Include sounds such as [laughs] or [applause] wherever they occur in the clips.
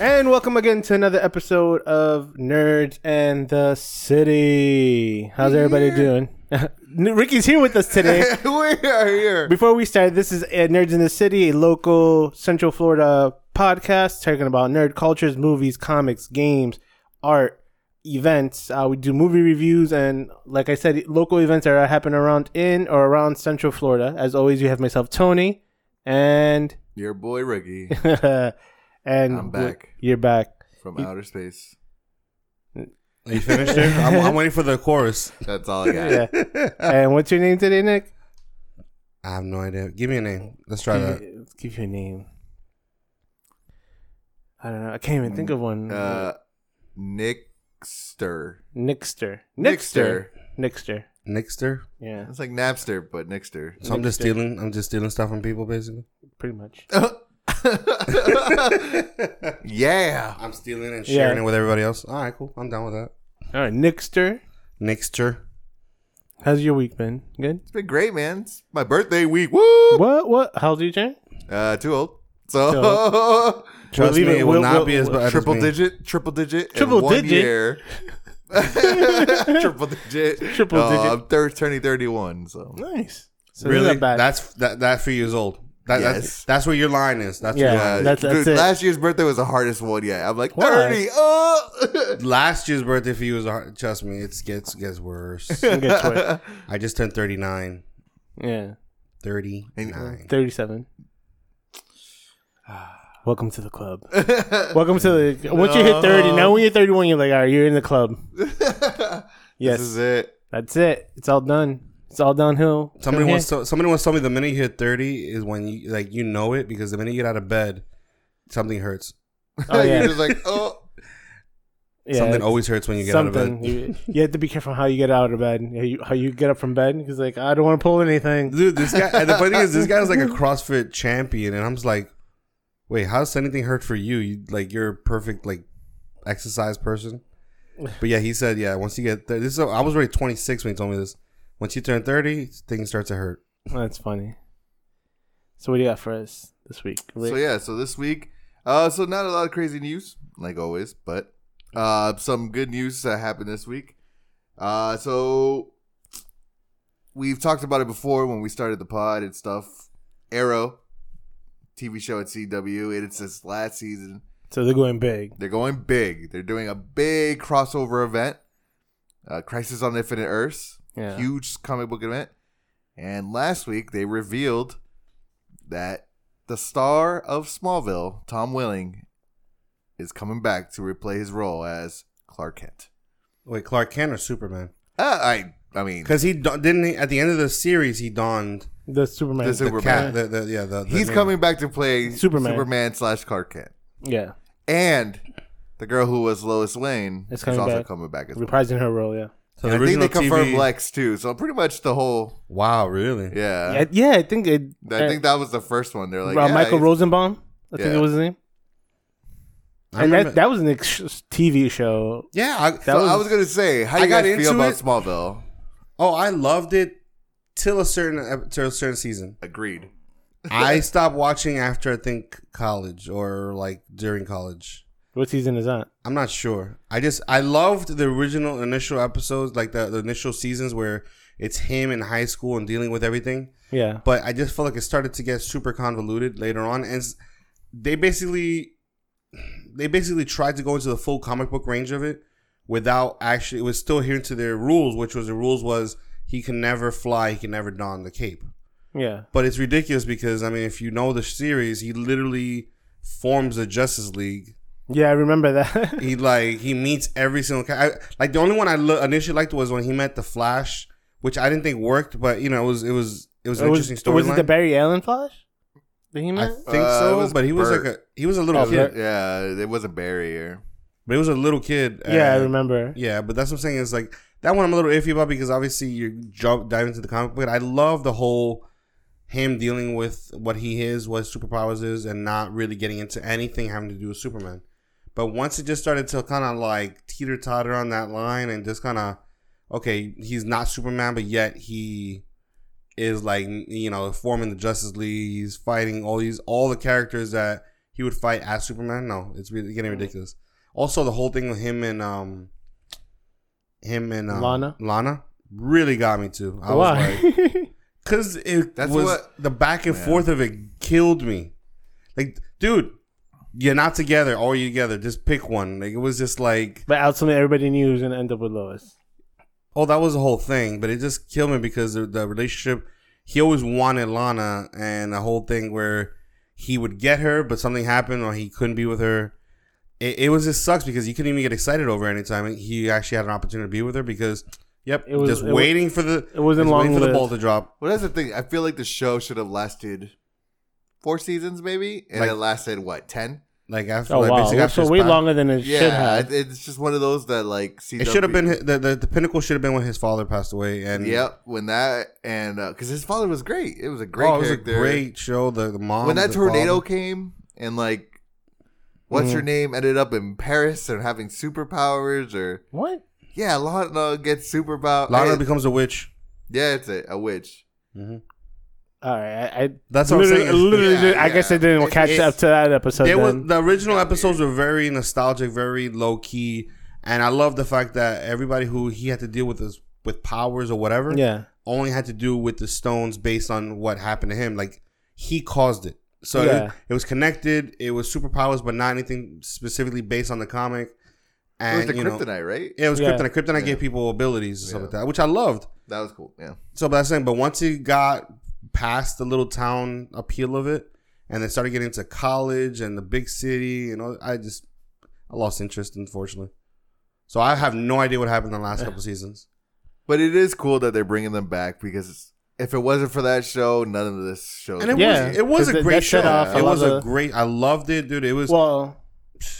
And welcome again to another episode of Nerds and the City. How's everybody doing? [laughs] Ricky's here with us today. [laughs] we are here. Before we start, this is uh, Nerds in the City, a local Central Florida podcast talking about nerd cultures, movies, comics, games, art, events. Uh, we do movie reviews and, like I said, local events that are happening around in or around Central Florida. As always, you have myself, Tony, and Your boy Ricky [laughs] and I'm back. You're back. from outer space. Are you finished there? I'm, I'm waiting for the chorus. That's all I got. Yeah. and what's your name today, Nick? I have no idea. Give me a name. Let's try that. Let's give you a name. I don't know. I can't even think of one. Uh, Nixter. Nixter. Nixter. Nixter. Nixter. Yeah, It's like Napster, but Nixter. So I'm just stealing. I'm just stealing stuff from people, basically. pretty much. [laughs] [laughs] yeah. I'm stealing and sharing Yeah. it with everybody else. All right, cool. I'm down with that. All right, Nixter. Nixter. How's your week been? Good. It's been great, man. It's my birthday week. Woo! What? What? How old are you, Jen? Uh, too old. So Too [laughs] Trust leave me, it- it will we'll- not we'll- be as bad. as triple me. digit, triple digit, in Triple one digit? year. [laughs] triple digit, Triple No, digit. I'm thir- turning thirty-one, so Nice. So Really? Not bad. That's that. That for years old. That, Yes. that's that's where your line is. That's Yeah. your line. Uh, that's- that's dude, it. last year's birthday was the hardest one yet. I'm like Why? thirty. Oh, [laughs] Last year's birthday for you was hard. Trust me, it gets gets worse. [laughs] Get to it. I just turned 39. Yeah. 39. Thirty-seven. [sighs] Welcome to the club. [laughs] Welcome to the. Once you hit thirty, now when you're thirty-one, you're like, all right, you're in the club. Yes, This is it. that's it. It's all done. It's all downhill. Somebody from once here. to, somebody once told me the minute you hit 30 is when you like you know it because the minute you get out of bed, something hurts. Oh, yeah. [laughs] You're just like, oh, Yeah, something always hurts when you get out of bed. You, you have to be careful how you get out of bed. How you, how you get up from bed because like I don't want to pull anything. Dude, this guy. And the funny thing is, this guy's like a [laughs] CrossFit champion, and I'm just like, wait, how does anything hurt for you? You like you're a perfect like exercise person. But yeah, he said, yeah, once you get 30, this is, I was already 26 when he told me this. Once you turn 30, things start to hurt. That's funny. So what do you got for us this week? so yeah. So this week, uh, so not a lot of crazy news like always, but uh, some good news that happened this week. Uh, so we've talked about it before when we started the pod and stuff. Arrow, TV show at CW. and It's its last season. So they're going big. They're going big. They're doing a big crossover event. Uh, Crisis on Infinite Earths. Yeah. Huge comic book event. And last week they revealed that the star of Smallville, Tom Welling, is coming back to replay his role as Clark Kent. Wait, Clark Kent or Superman? Uh, I I mean, Because he don- didn't he, at the end of the series he donned The Superman. The the Superman. cat. The, the, yeah, the, the he's name. coming back to play Superman. Superman slash Clark Kent. yeah, And the girl who was Lois Lane Is is also back. coming back as well. reprising her role. Yeah. So the I think they original confirmed TV Lex too. So pretty much the whole Wow, really? yeah. yeah, yeah. I think it. I think that was the first one. They're like uh, yeah, Michael he's- Rosenbaum. I think Yeah. it was his name. I And remember- that that was an ex- TV show. yeah. I, That So was, I was gonna say, how I you got guys feel into about it. Smallville? oh, I loved it till a certain till a certain season. Agreed. I stopped watching after I think college or like during college. What season is that? I'm not sure. I just I loved the original initial episodes, like the, the initial seasons where it's him in high school and dealing with everything. Yeah. But I just felt like it started to get super convoluted later on, and they basically they basically tried to go into the full comic book range of it without actually. It was still adhering to their rules, which was the rules was he can never fly, he can never don the cape. Yeah. But it's ridiculous because I mean, if you know the series, he literally forms the Justice League Yeah, I remember that. [laughs] he like he meets every single ca- I, like the only one I lo- initially liked was when he met the Flash, which I didn't think worked, but you know it was it was it was an was, interesting was it the. Barry Allen Flash? That he met? I think Uh, so, was but he was like a he was a little Oh, kid, Bart. Yeah, it was a barrier. but he was a little kid. yeah, I remember. Yeah, but that's what I'm saying is like that one I'm a little iffy about because obviously you jump dive into the comic book. I love the whole him dealing with what he is, what his superpowers is, and not really getting into anything having to do with Superman. But once it just started to kind of like teeter totter on that line and just kind of okay, he's not Superman, but yet he is like you know forming the Justice League. He's fighting all these all the characters that he he would fight as Superman. No, it's really getting ridiculous. Also, the whole thing with him and um, him and um, Lana? Lana really got me too. I was like, [laughs] Why? because it That's was what- the back and Yeah. forth of it killed me. Like, dude, you're not together or you're together. Just pick one. Like, it was just like, but ultimately, everybody knew he was gonna end up with Lois. oh, that was the whole thing. But it just killed me because the, the relationship. He always wanted Lana, and the whole thing where he would get her, but something happened or he couldn't be with her. It, it was just sucks because you couldn't even get excited over any time he actually had an opportunity to be with her because, yep, It was- just it wa- waiting for the it wasn't just waiting for the ball to drop. Well, that's the thing. I feel like the show should have lasted four seasons, maybe, and Like- it lasted what ten? Like after, Oh like wow, basically after so way pa- longer than it should have. it's just one of those that like CW. It should have been the, the the pinnacle should have been when his father passed away, and Yep, when that and because his father was great. It was a great oh, it was a great show. The the mom when that the tornado father. came and like, what's Mhm. her name ended up in Paris and having superpowers or what? yeah, Lana gets superpower. Lana becomes a witch. yeah, it's a, a witch. All right, I, I That's what I'm literally, saying. literally Yeah, did- I guess I didn't It- catch it's- up to that episode. There was then. the original Yeah, episodes were very nostalgic, very low key, and I love the fact that everybody who he had to deal with is with powers or whatever, yeah, only had to do with the stones based on what happened to him. Like he caused it, so Yeah. it, it was connected. It was superpowers, but not anything specifically based on the comic. It And was the you know, kryptonite, right? it was Yeah. kryptonite. Kryptonite Yeah. gave people abilities and stuff Yeah. like that, which I loved. That was cool. Yeah. So, but I'm saying, but once he got past the little town appeal of it, and then started getting into college and the big city, and all, I just I lost interest, unfortunately. So I have no idea what happened in the last couple [laughs] seasons. But it is cool that they're bringing them back because if it wasn't for that show, none of this show. And it Yeah, was it was 'cause a great show. off It was a of- great. I loved it, dude. It was well,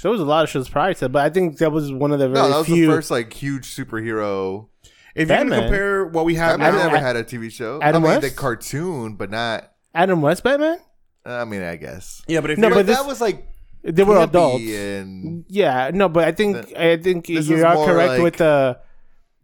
there was a lot of shows prior to, that, but I think that was one of the very no, that was few. the first like huge superhero. If you're gonna compare what we have Batman now. never had a TV show. Adam I mean, the West? cartoon, but not. Adam West Batman. I mean, I guess. yeah, but if No, but this- that was like They were adults. and Yeah, no, but I think I think you are correct like- with the.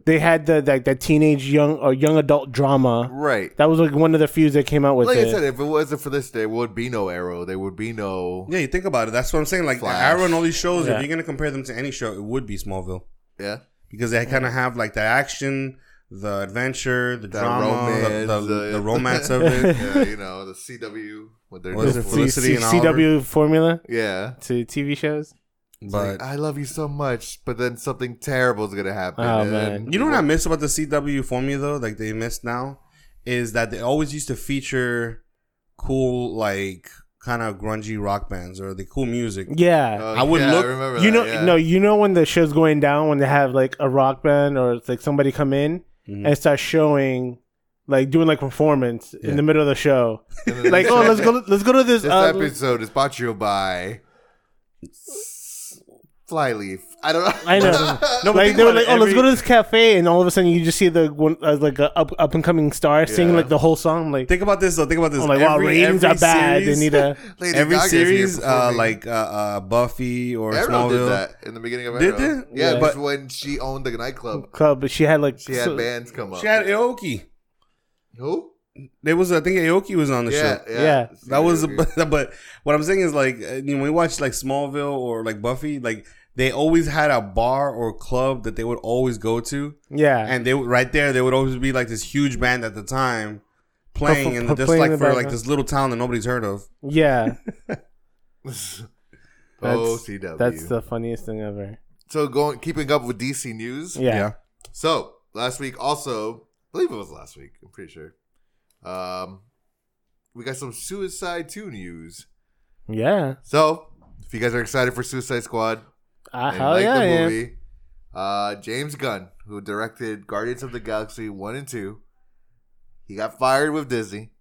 They had the like that teenage young or young adult drama. right. That was like one of the few that came out with Like it. I said, if it wasn't for this, there would be no Arrow. There would be no. yeah, you think about it. That's what I'm saying. Like Flash. Arrow and all these shows, Yeah. if you're gonna compare them to any show, it would be Smallville. Yeah. Because they kind of have like the action, the adventure, the The drama, romance, the, the, uh, the romance of [laughs] it. yeah, you know the CW. What they're What is known it. Felicity C- and CW formula Yeah. to TV shows. It's But like, I love you so much, but then something terrible is gonna happen. Oh, man. you know what I miss about the CW formula though, like they miss now, is that they always used to feature cool like kind of grungy rock bands or the cool music. Yeah, Oh, I would yeah, look- remember you that, know, yeah. no, you know when the show's going down when they have like a rock band or it's like somebody come in Mhm. and start showing, like doing like performance Yeah. [laughs] in the middle of the show. Like, oh, let's go, let's go to this. This uh, episode is brought to you by S- Flyleaf. I don't know. I know. [laughs] No, but like they were like, it, oh, let's go to this cafe, and all of a sudden you just see the one uh, like a up up and coming star singing like the whole song. Like, Think about this though. Think about this. I'm like, wow, Every- ratings every are bad. series- They need a [laughs] every Gaga's series, uh, like uh, uh, Buffy or Arrow Smallville. did that in the beginning of Did Arrow. they? Yeah, Yeah. but when she owned the nightclub, club, but she had like she had so- bands come up. She had Aoki. Who? There was, I think, Aoki was on the Yeah, show. yeah. Yeah. That was, Okay. [laughs] but what I'm saying is like uh, you know, when we watch like Smallville or like Buffy, like they always had a bar or club that they would always go to, Yeah, and they would right there they would always be like this huge band at the time playing, Perf- and just like for like this little town that nobody's heard of. yeah. [laughs] [laughs] OCW. That's the funniest thing ever. so going keeping up with DC news. Yeah, So last week, also, I believe it was last week. I'm pretty sure. Um, we got some Suicide Two news. yeah. So if you guys are excited for Suicide Squad, Uh, and like yeah, the am. movie, uh, James Gunn, who directed Guardians of the Galaxy one and two, he got fired with Disney.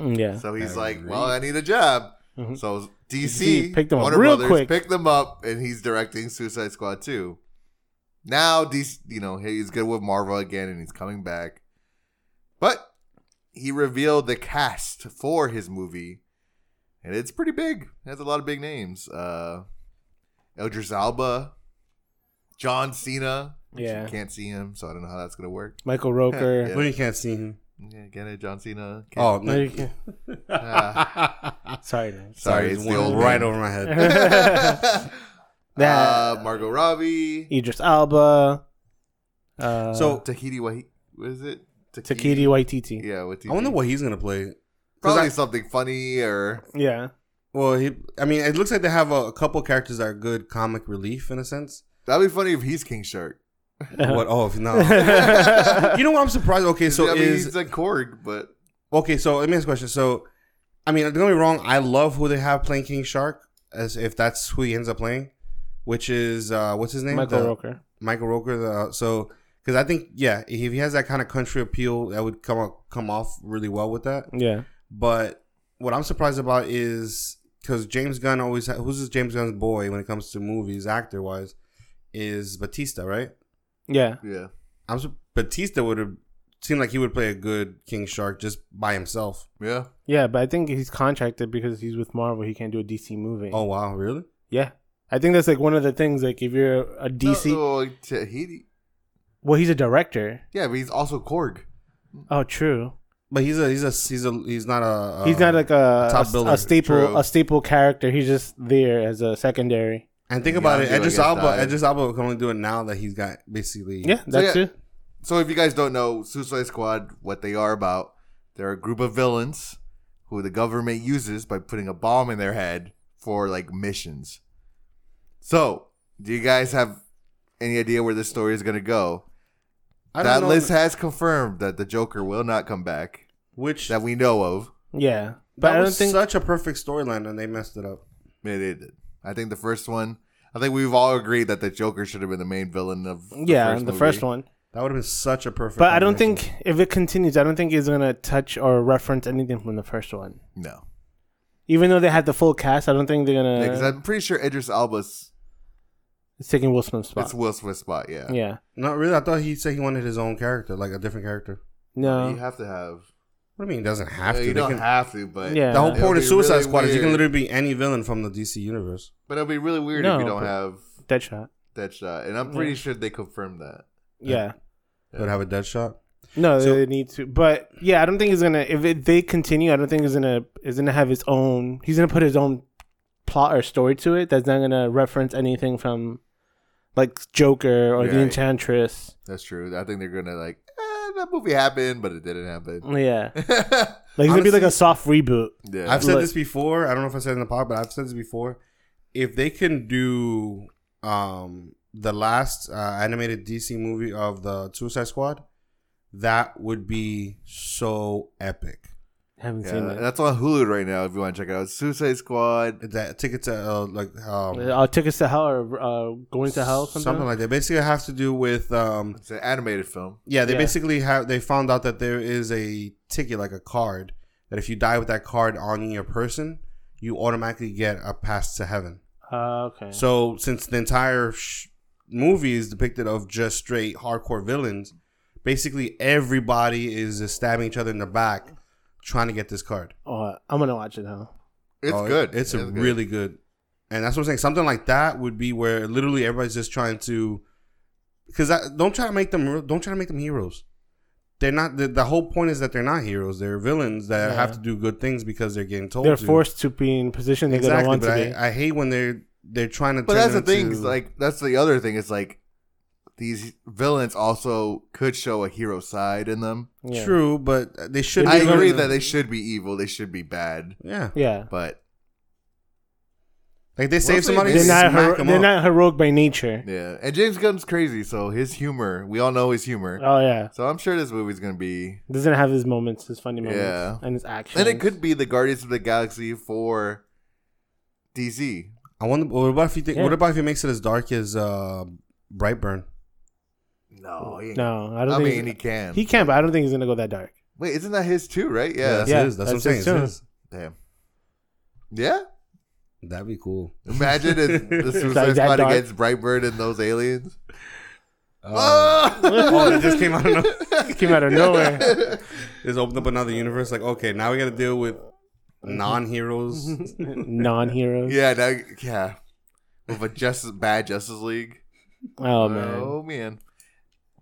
Yeah, So he's I like, agree. "Well, I need a job." Mhm. So DC DC picked him up real Brothers quick. picked them up, and he's directing Suicide Squad two. Now, DC, you know, he's good with Marvel again, and he's coming back. But he revealed the cast for his movie, and it's pretty big. It has a lot of big names. Uh, Idris Alba, John Cena. which Yeah. you can't see him, so I don't know how that's gonna work. Michael [laughs] Rooker. Yeah. When you can't see him. Yeah, get it, John Cena. Oh, No, no. you can't. Ah, [laughs] Sorry, man. sorry, it's it's the old right over my head. [laughs] That uh, Margot Robbie, Idris Alba, uh, So Tahiti Wahi. What is it? Taika Waititi. Yeah, what I wonder what he's gonna play. Probably I- something funny or Yeah. Well, he. I mean, it looks like they have a, a couple characters that are good comic relief in a sense. that'd be funny if he's King Shark. [laughs] What? Oh, if no. [laughs] you know what? I'm surprised. Okay, so I mean, is he's like Korg, but okay. So let me ask a question. So, I mean, don't get me wrong. I love who they have playing King Shark, as if that's who he ends up playing, which is uh what's his name? Michael The- Rooker. Michael Rooker. The, so because I think yeah, if he has that kind of country appeal, that would come up, come off really well with that. Yeah. But what I'm surprised about is because James Gunn always ha- who's this James Gunn's boy when it comes to movies, actor wise, is Bautista, right? Yeah. yeah. I'm sur- Bautista would have seemed like he would play a good King Shark just by himself. Yeah. Yeah, but I think he's contracted because he's with Marvel. He can't do a DC movie. Oh wow, really? Yeah. I think that's like one of the things. Like, if you're a DC, No, no, Tahiti. Well, he's a director. Yeah, but he's also Korg. Oh, true. But he's a he's a he's a he's not a, a he's not like a top a, biller. a staple True. a staple character. He's just there as a secondary. and think about it. feel like Alba died. Idris Alba can only do it now that he's got basically Yeah, that's yeah. it. So if you guys don't know Suicide Squad, what they are about, they're a group of villains who the government uses by putting a bomb in their head for like missions. So, do you guys have any idea where this story is going to go? I don't That know list has confirmed that the Joker will not come back which that we know of. Yeah, but that I don't was think. such a perfect storyline and they messed it up. It did. I think the first one. I think we've all agreed that the Joker should have been the main villain of the yeah, first the movie. first one. That would have been such a perfect. But I don't think if it continues, I don't think it's gonna touch or reference anything from the first one. No, Even though they had the full cast, I don't think they're gonna. because I'm pretty sure Idris Alba's it's taking Will Smith's spot. it's Will Smith's spot. Yeah, yeah. Not really. I thought he said he wanted his own character, like a different character. No. you have to have. What do you mean? He doesn't have Yeah, to. you They don't can- have to, but Yeah. the whole point of Suicide really Squad is you can literally be any villain from the DC universe. But it'll be really weird No, if you don't but- have Deadshot. Deadshot, and I'm pretty Yeah. sure they confirmed that. Yeah. They would have a dead shot. No, So- they need to. But yeah, I don't think he's gonna. If it, they continue, I don't think he's gonna. Is gonna have his own. He's gonna put his own plot or story to it. That's not gonna reference anything from, like Joker or the Enchantress. That's true. I think they're gonna like eh, that movie happened, but it didn't happen. Yeah, [laughs] like it's gonna be like a Honestly- soft reboot. yeah, I've said Look- this before. I don't know if I said it in the pod, but I've said this before. If they can do um, the last uh, animated DC movie of the Suicide Squad, that would be so epic. Haven't yeah, seen it. that's on Hulu right now. If you want to check it out, Suicide Squad. That ticket to uh, like um, Uh, tickets to hell or uh, going to hell, something. something like that. Basically, it has to do with um, It's an animated film. Yeah, they Yeah. basically have they found out that there is a ticket like a card that if you die with that card on your person, you automatically get a pass to heaven. Uh, okay. So since the entire sh- movie is depicted of just straight hardcore villains, basically everybody is just stabbing each other in the back trying to get this card. oh, I'm gonna watch it now. It's Oh, it- good. It's a good. really good. And that's what I'm saying. Something like that would be where literally everybody's just trying to, because don't try to make them don't try to make them heroes. They're not. The, the whole point is that they're not heroes. They're villains that Yeah. have to do good things because they're getting told. They're to. forced to be in position they don't exactly. want But to be. I, I hate when they're they're trying to. But turn that's the them thing. into- is, Like that's the other thing. Is like these villains also could show a hero side in them. yeah. true, but they should. I be be agree that they should be evil. They should be bad. Yeah, Yeah. But like they save somebody. they- They're not. smack Hero- they're up. not heroic by nature. yeah, and James Gunn's crazy, so his humor. We all know his humor. Oh yeah. So I'm sure this movie's gonna be. Doesn't have his moments, his funny moments, Yeah. and his action. And it could be the Guardians of the Galaxy for DC. I wonder. What about if you think? Yeah. What about if he makes it as dark as uh, Brightburn? No, he, No, I don't I think mean, he, he can. he can, but I don't think he's gonna go that dark. Wait, isn't that his too? Right? Yeah, Yeah. that's Yeah, his. That's, that's what I'm his saying. too. His. Damn. Yeah. That'd be cool. Imagine if [laughs] the like Suicide that Squad dark? against Brightburn and those aliens. oh, oh, it just came out of nowhere. [laughs] Came out of nowhere. Just opened up another universe. Like, okay, now we got to deal with mm-hmm. non-heroes. [laughs] Non-heroes. Yeah, now, yeah. With a Justice bad Justice League. Oh man. Oh man.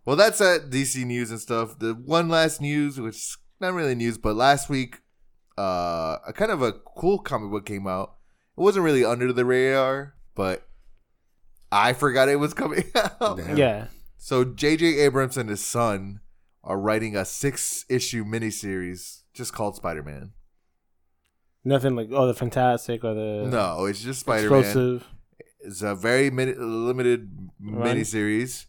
Well, that's at DC news and stuff. The one last news, which is not really news, but last week, uh, a kind of a cool comic book came out. It wasn't really under the radar, but I forgot it was coming [laughs] out. Damn. Yeah. So J.J. Abrams and his son are writing a six-issue miniseries just called Spider-Man. Nothing like oh the fantastic or the No, it's just Spider-Man. explosive. It's a very mini- limited Run. miniseries,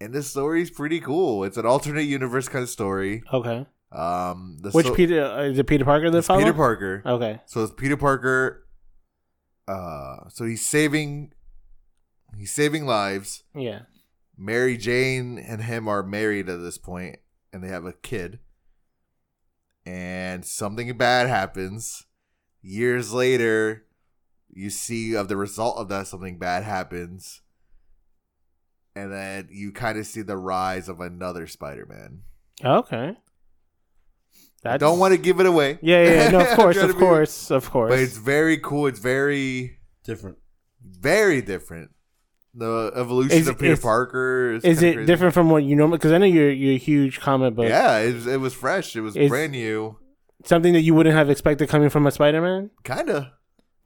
and the is pretty cool. It's an alternate universe kind of story. Okay. Um, the Which so- Peter uh, is it Peter Parker that follow? Peter Parker. Okay. So it's Peter Parker. Uh, so he's saving, he's saving lives. Yeah. Mary Jane and him are married at this point, and they have a kid. And something bad happens. Years later, you see of the result of that something bad happens, and then you kind of see the rise of another Spider-Man. Okay. I don't want to give it away. Yeah, yeah, yeah. No, of [laughs] course, of to be- course, of course. But it's very cool. It's very, Different. very different. The evolution Is- of Peter is- Parker is, Is it crazy. different from what you know? Because I know you're you're a huge comic book. Yeah, it was, it was fresh. It was brand new. Something that you wouldn't have expected coming from a Spider-Man. Kinda.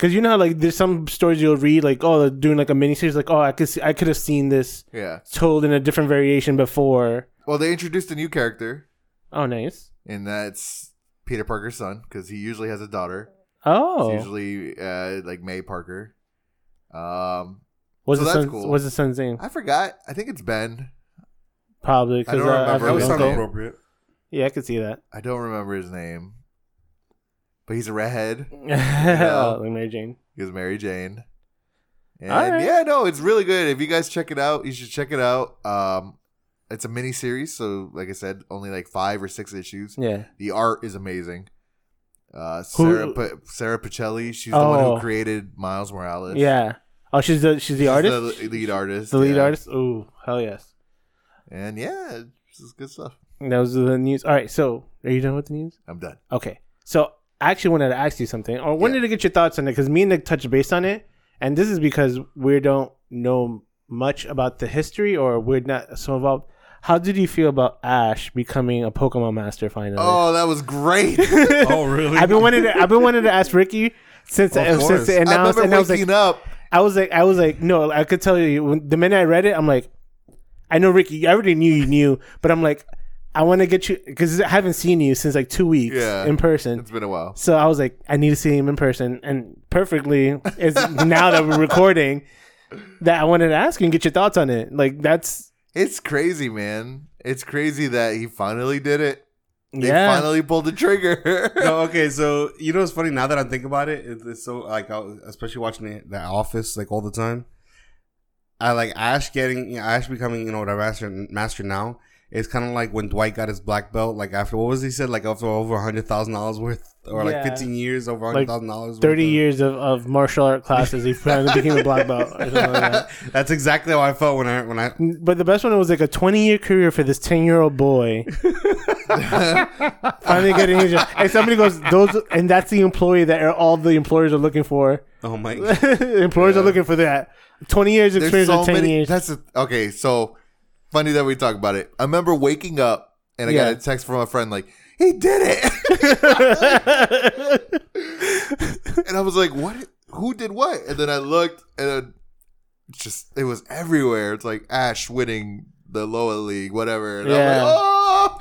Because you know how like there's some stories you'll read like oh doing like a miniseries like oh I could see, I could have seen this Yeah. told in a different variation before. Well, they introduced a new character, Oh nice. and that's Peter Parker's son because he usually has a daughter. Oh, It's usually uh, like May Parker. Um, what's so the that's son? cool. What's the son's name? I forgot. I think it's Ben. Probably I because don't uh, remember That would his sound name. appropriate. yeah, I could see that. I don't remember his name, but he's a redhead. [laughs] oh, like Mary Jane. He was Mary Jane. And Alright. yeah, no, it's really good. If you guys check it out, you should check it out. Um, it's a mini series, so like I said, only like five or six issues. Yeah. The art is amazing. Uh, Who- Sarah Pa- Sara Pichelli, she's the one who created Miles Morales. Yeah. Oh, she's the she's the She's artist. the lead artist. The lead yeah. artist. Oh, hell yes. And yeah, this is good stuff. Those are the news. All right. So, are you done with the news? I'm done. Okay. So, I actually wanted to ask you something, or wanted Yeah. to get your thoughts on it, because me and Nick touched base on it, and this is because we don't know much about the history, or we're not so involved. How did you feel about Ash becoming a Pokemon master finally? Oh, that was great. [laughs] Oh, really? I've been wanting to. I've been wanting to ask Ricky since Of since course. they I announced, remember and I was like, up. I was like, I was like, no, I could tell you when, the minute I read it, I'm like, I know Ricky, I already knew you knew, but I'm like, I want to get you because I haven't seen you since like two weeks Yeah. in person. It's been a while. So I was like, I need to see him in person, and perfectly is [laughs] now that we're recording that I wanted to ask you and get your thoughts on it. Like that's It's crazy, man. It's crazy that he finally did it. They yeah, finally pulled the trigger. no, [laughs] okay, so you know what's funny now that I think about it, it's, it's so like I'll- especially watching the, the Office like all the time. I like Ash getting you know, Ash becoming you know the master master now. It's kind of like when Dwight got his black belt. Like after what was he said? Like after over a hundred thousand dollars worth, or like fifteen years over a Like hundred thousand dollars. thirty years of, of martial art classes. He finally became a black belt. Like that. [laughs] That's exactly how I felt when I when I But the best one was like a 20 year career for this 10 year old boy. [laughs] Finally getting his job. And somebody goes, those, and that's the employee that all the employers are looking for. oh my [laughs] employers are looking for that. 20 years experience so 10 many. years. That's a, okay. So funny that we talk about it. I remember waking up and I Yeah. got a text from a friend like, "He did it," [laughs] and I was like, "What? Who did what?" And then I looked and it just it was everywhere. It's like Ash winning the Alola League, whatever. And Yeah. I'm like, "Oh!"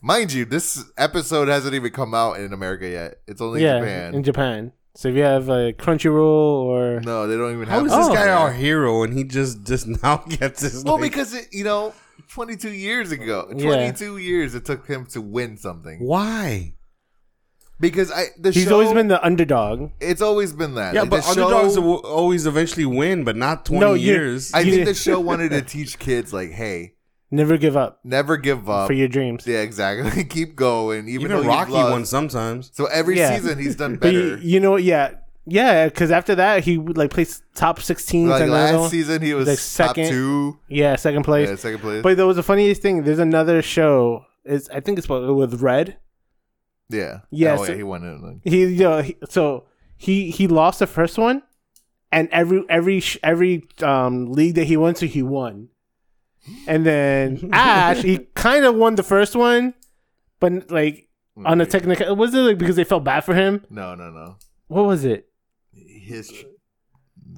Mind you, this episode hasn't even come out in America yet. It's only yeah, Japan. in Japan. So if you have a Crunchyroll or. no, they don't even How have. is this Oh. guy our hero and he just just [laughs] now gets his Well, like, because it, you know, 22 years ago, Yeah. 22 years it took him to win something. why? Because I, the show He's show, always been the underdog. it's always been that. Yeah, Like, but the show- underdogs will always eventually win, but not twenty No, you- years. I You- think the show wanted to teach kids like, hey, Never give up never give up. for your dreams. yeah, exactly. [laughs] Keep going, even, Even though Rocky you've lost. won sometimes. So every Yeah. season he's done [laughs] But you, better. you know, yeah. Yeah, because after that, he like placed top 16. like and last all- season, he was like top second two. Yeah, second place. Yeah, second place. But there was the funniest thing. There's another show. Is I think it's with Red. yeah, Yeah, Oh, so- yeah, he won it. Like, He, you know, he, so he he lost the first one, and every every sh- every um league that he went to, he won. And then [laughs] Ash, he kind of won the first one, but like on the technical. Was it like because they felt bad for him? No, no, no. What was it? His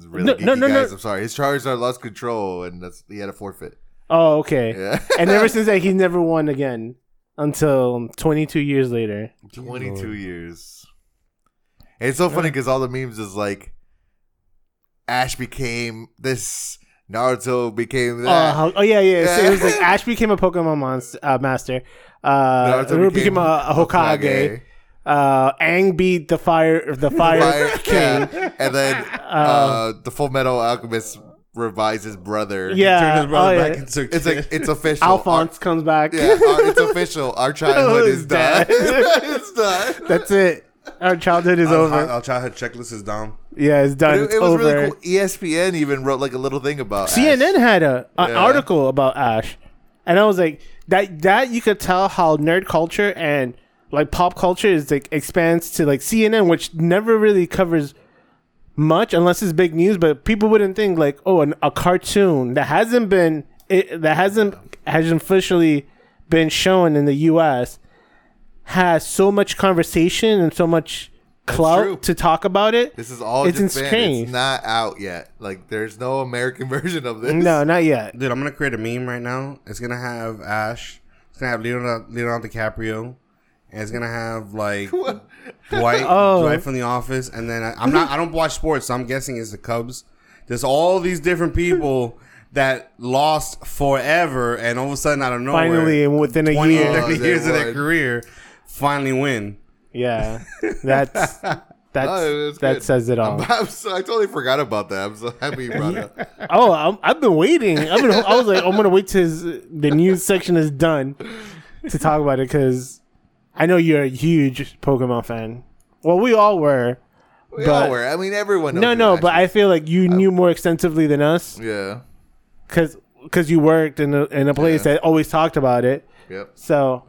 really No, geeky no, no, no. guys. I'm sorry. His Charizard lost control, and that's he had a forfeit. Oh, okay. Yeah, and ever since that, [laughs] he never won again until 22 years later. 22 years. And it's so funny because all the memes is like Ash became this, Naruto became Oh, that. how- oh yeah, yeah. So it was like Ash became a Pokemon monster, uh, master. Uh, Naruto became, a, a Hokage. Uh, Aang beat the fire, the [laughs] fire, Fire- king. yeah. And then uh, the Full Metal Alchemist revives his brother. Yeah. His brother oh, back yeah. into It's like it's official. Alphonse comes back. Yeah, our, it's official. Our [laughs] childhood is done. [laughs] it's done. That's it. Our childhood is our, over. our childhood checklist is down. Yeah, it's done. It, it's it was over. really cool. ESPN even wrote like a little thing about CNN Ash. had a an Yeah. article about Ash, and I was like, that that you could tell how nerd culture and like pop culture is like expands to like CNN, which never really covers much unless it's big news. But people wouldn't think like, oh, an, a cartoon that hasn't been it, that hasn't hasn't officially been shown in the U.S. has so much conversation and so much. Clout to talk about it. This is all It's Japan. insane. It's not out yet. Like there's no American [laughs] version of this. No, not yet. Dude, I'm gonna create a meme right now. It's gonna have Ash. It's gonna have Leonardo, Leonardo DiCaprio, and it's gonna have like Dwight, [laughs] Oh. Dwight from The Office, and then I, I'm not. I don't watch sports, so I'm guessing it's the Cubs. There's all these different people [laughs] that lost forever, and all of a sudden, out of nowhere, Finally, and within a 20, year, 30 Oh, they years of their career, finally win. Yeah, [laughs] that's that's Oh, it was that good. says it all. I'm so, I totally forgot about that. I'm so happy you brought it up. [laughs] oh, I'm, I've been waiting. I've been. I was like, I'm gonna wait till his, the news section is done to talk about it because I know you're a huge Pokemon fan. Well, we all were. We But- all were. I mean, everyone. Knows No, no, but I feel like you knew more extensively than us. Yeah. because you worked in a, in a place Yeah. that always talked about it. Yep. So,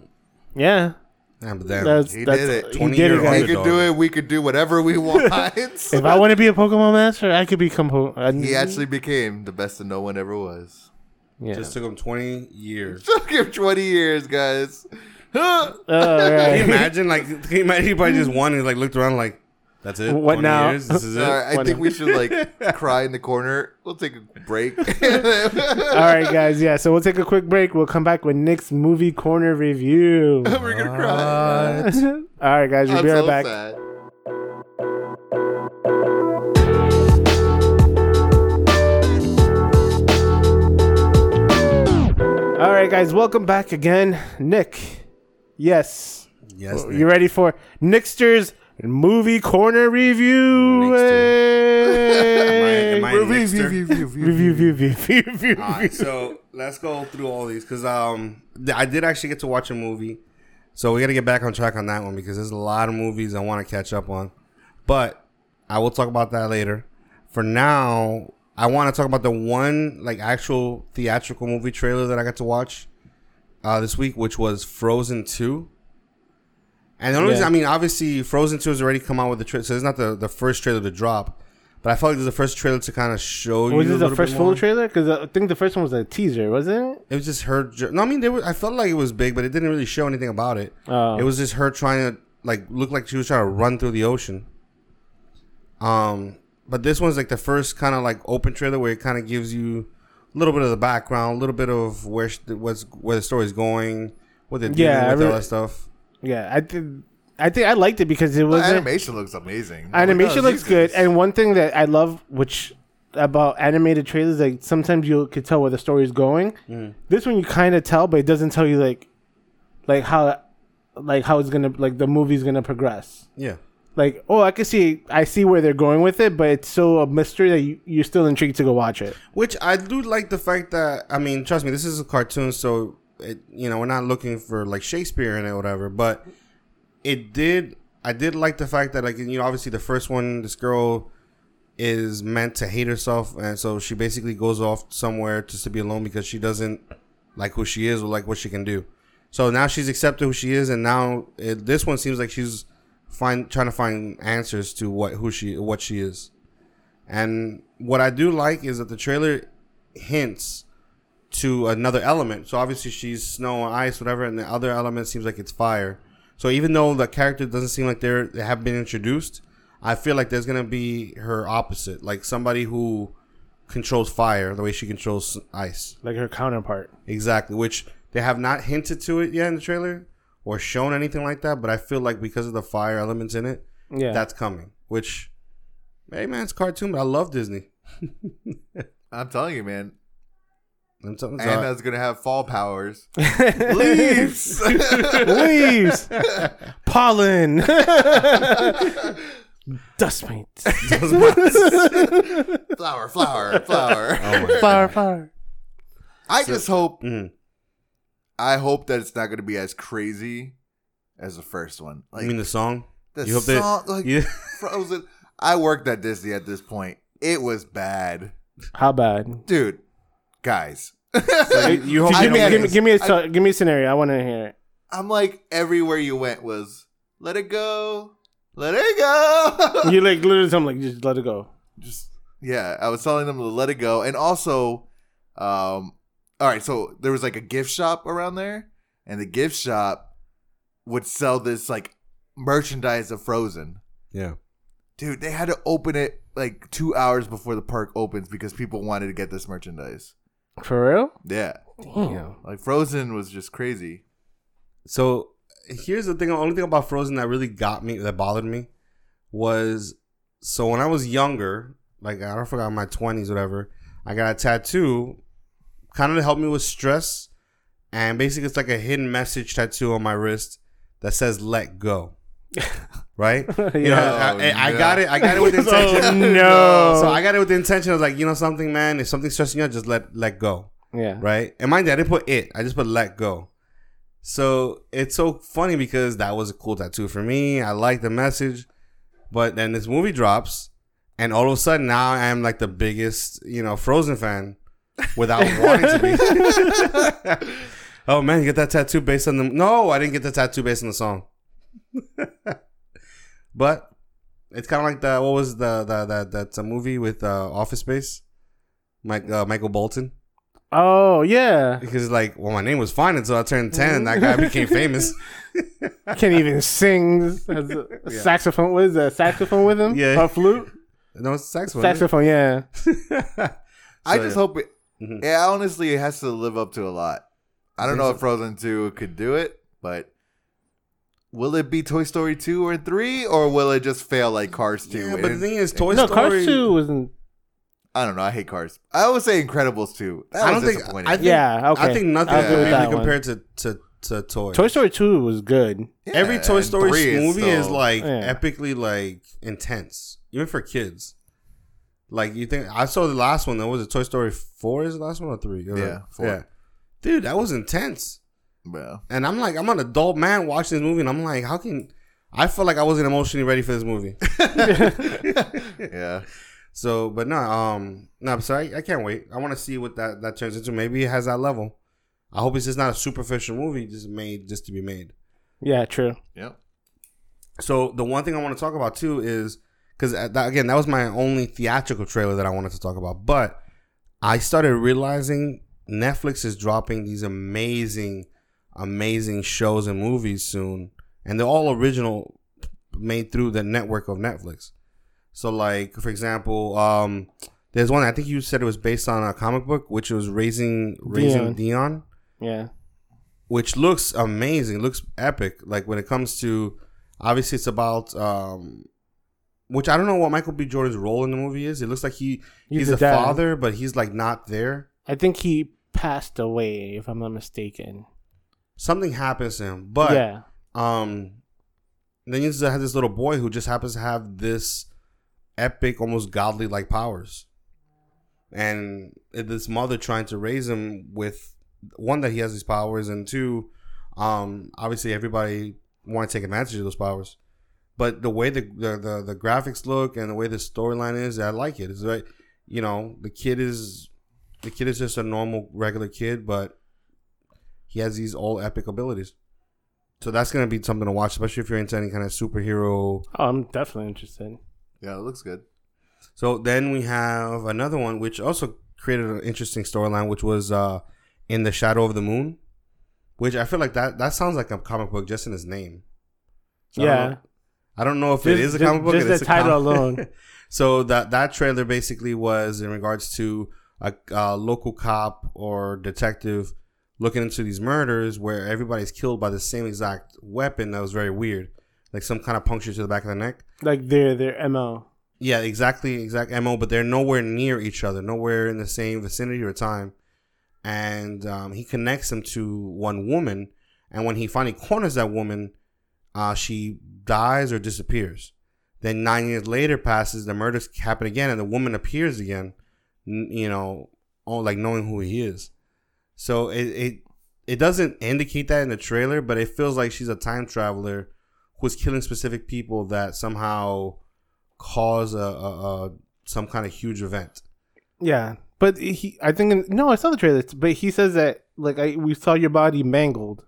yeah, Yeah, but then that's He that's did it. He 20 did year it, old. He could do it. We could do whatever we [laughs] want. If I want to be a Pokemon master, I could become. Po- I- he actually became the best that no one ever was. yeah. just took him 20 years. [laughs] Took him 20 years, guys. Huh. Uh, all Can you imagine? Like, can you imagine he probably just won and like looked around like, that's it. What 20 now? Years? This is [laughs] it. All right, I think we should like [laughs] cry in the corner. We'll take a break. [laughs] All right, guys. Yeah, so we'll take a quick break. We'll come back with Nick's movie corner review. We're gonna cry. All right, guys. We'll I'm be right so back. sad. All right, guys. Welcome back again, Nick. Yes, Yes. you ready for Nickster's movie corner review? Hey. [laughs] Am I- am I Review, review, review, review. Review, review, review, review. All right, so let's go through all these because um, I did actually get to watch a movie, so we got to get back on track on that one because there's a lot of movies I want to catch up on, but I will talk about that later. For now, I want to talk about the one like actual theatrical movie trailer that I got to watch uh, this week, which was Frozen Two. And the only Yeah. reason, I mean, obviously, Frozen Two has already come out with the trailer, so it's not the, the first trailer to drop. But I felt like this is the first trailer to kind of show you. Was this the first full trailer? Because I think the first one was a teaser, wasn't it? It was just her. No, I mean, were, I felt like it was big, but it didn't really show anything about it. Oh. It was just her trying to like look like she was trying to run through the ocean. Um, but this one's like the first kind of like open trailer where it kind of gives you a little bit of the background, a little bit of where sh- what's where the story's going, what they're doing Yeah, with all that stuff. Yeah, I think I think I liked it because it The was animation looks amazing. animation Oh my God, looks good. And one thing that I love, which about animated trailers, like sometimes you could tell where the story is going. Mm. This one you kind of tell, but it doesn't tell you like, like how, like how it's gonna like the movie's gonna progress. Yeah. Like, oh, I can see, I see where they're going with it, but it's so a mystery that you, you're still intrigued to go watch it. Which I do like the fact that I mean, trust me, this is a cartoon, so it you know we're not looking for like Shakespeare in it or whatever. But it did, I did like the fact that like you know obviously the first one, this girl is meant to hate herself, and so she basically goes off somewhere just to be alone because she doesn't like who she is or like what she can do. So now she's accepted who she is, and now it, this one seems like she's find trying to find answers to what who she what she is. And what I do like is that the trailer hints to another element. So obviously she's snow and ice, whatever, and the other element seems like it's fire. So even though the character doesn't seem like they're they have been introduced, I feel like there's gonna be her opposite, like somebody who controls fire the way she controls ice. Like her counterpart. Exactly, which they have not hinted to it yet in the trailer or shown anything like that. But I feel like because of the fire elements in it, Yeah. that's coming. Which, hey man, it's cartoon, but I love Disney. [laughs] I'm telling you, man. I'm telling you, Anna's gonna have fall powers. [laughs] Leaves. Leaves. [laughs] Leaves. Pollen. [laughs] Dust mites. flower, flower, flower. oh my Fire, fire. I just hope. Mhm. I hope that it's not gonna be as crazy as the first one. Like I mean the song. the you hope they- song, like Yeah. Frozen. I worked at Disney at this point. It was bad, How bad? dude. Guys, you hope Give me, give, me, give me a give me a scenario. I want to hear it. I'm like everywhere you went was let it go, let it go. [laughs] You like literally something like just let it go. just yeah, I was telling them to let it go, and also, um, all right. So there was like a gift shop around there, and the gift shop would sell this like merchandise of Frozen. Yeah. Dude, they had to open it like two hours before the park opens because people wanted to get this merchandise. For real? Yeah, Damn. like Frozen was just crazy. So here's the thing. The only thing about Frozen that really got me, that bothered me, was so when I was younger, like I don't forgot in my twenties, whatever. I got a tattoo, kind of to help me with stress, and basically it's like a hidden message tattoo on my wrist that says "Let go." [laughs] Right? [laughs] You know, Yeah. I, I- I Oh, got it. I got it with [laughs] Oh, intention. [laughs] no. So I got it with the intention of like, you know, something, man. If something's stressing you out, just let let go Yeah. right? And mind you, I didn't put it. I just put let go. So it's so funny because that was a cool tattoo for me. I like the message, but then this movie drops, and all of a sudden now I am like the biggest, you know, Frozen fan without wanting to be. oh man, you get that tattoo based on the no, I didn't get the tattoo based on the song. But it's kind of like the what was the the that that's a movie with uh, Office Space, Mike uh, Michael Bolton Oh yeah. because like well my name was fine until I turned 10 and that guy [laughs] became famous I can't even sing. Has a [laughs] Yeah. Saxophone. What is that? Saxophone with him? Yeah. a flute? no it's saxophone Saxophone. Yeah. it? [laughs] I just yeah. hope it. Mhm. Yeah, honestly, it has to live up to a lot. I don't know so? if Frozen Two could do it, but will it be Toy Story two or three, or will it just fail like Cars two? yeah, but the thing is Toy no, Story Cars Two wasn't. I don't know. I hate Cars. I always say Incredibles two. That I was don't think disappointing. I think, Yeah, okay. I think nothing I'll can go really compared to to to Toy. Toy Story Two was good. Yeah, Every Toy Story three movie is still- like Yeah. epically like intense, even for kids. Like you think I saw the last one. That was it. Toy Story four is the last one or three? Yeah, four. yeah. Dude, that was intense. Well, And I'm like, I'm an adult man watching this movie, and I'm like, how can I feel like I wasn't emotionally ready for this movie? [laughs] [laughs] yeah. So, but no, um, no, so I, I can't wait. I want to see what that that turns into. Maybe it has that level. I hope it's just not a superficial movie, just made just to be made. Yeah, true. Yep. So the one thing I want to talk about too is because again, that was my only theatrical trailer that I wanted to talk about. But I started realizing Netflix is dropping these amazing, amazing shows and movies soon, and they're all original, made through the network of Netflix. So, like for example, um, there's one I think you said it was based on a comic book, which was Raising Raising Dion. Dion Yeah. which looks amazing, looks epic. Like when it comes to, obviously, it's about, um, which I don't know what Michael B. Jordan's role in the movie is. It looks like he He's he's, the a father, but he's like not there. I think he passed away, if I'm not mistaken. Something happens to him, but yeah. um, then you just have this little boy who just happens to have this epic, almost godly like powers, and this mother trying to raise him with one that he has these powers, and two, um, obviously everybody want to take advantage of those powers. But the way the the, the, the graphics look and the way the storyline is, I like it. It's like you know the kid is the kid is just a normal regular kid, but he has these all epic abilities. So that's gonna be something to watch, especially if you're into any kind of superhero. Oh, I'm definitely interested. Yeah, it looks good. So then we have another one which also created an interesting storyline, which was uh, in the Shadow of the Moon, which I feel like that that sounds like a comic book just in its name. So I don't Yeah. know- I don't know if it Just- is a just- comic book. just it the a title comic- alone. [laughs] so that that trailer basically was in regards to a, a local cop or detective looking into these murders where everybody's killed by the same exact weapon. That was very weird, like some kind of puncture to the back of the neck. Like their their mo. Yeah, exactly, exact mo. But they're nowhere near each other, nowhere in the same vicinity or time. And um, he connects them to one woman, and when he finally corners that woman, uh, she dies or disappears. Then nine years later passes, the murders happen again, and the woman appears again. You know, all like knowing who he is. So it it it doesn't indicate that in the trailer, but it feels like she's a time traveler who's killing specific people that somehow cause a, a, a some kind of huge event. Yeah, but he. I think in, no, I saw the trailer, but he says that like I we saw your body mangled.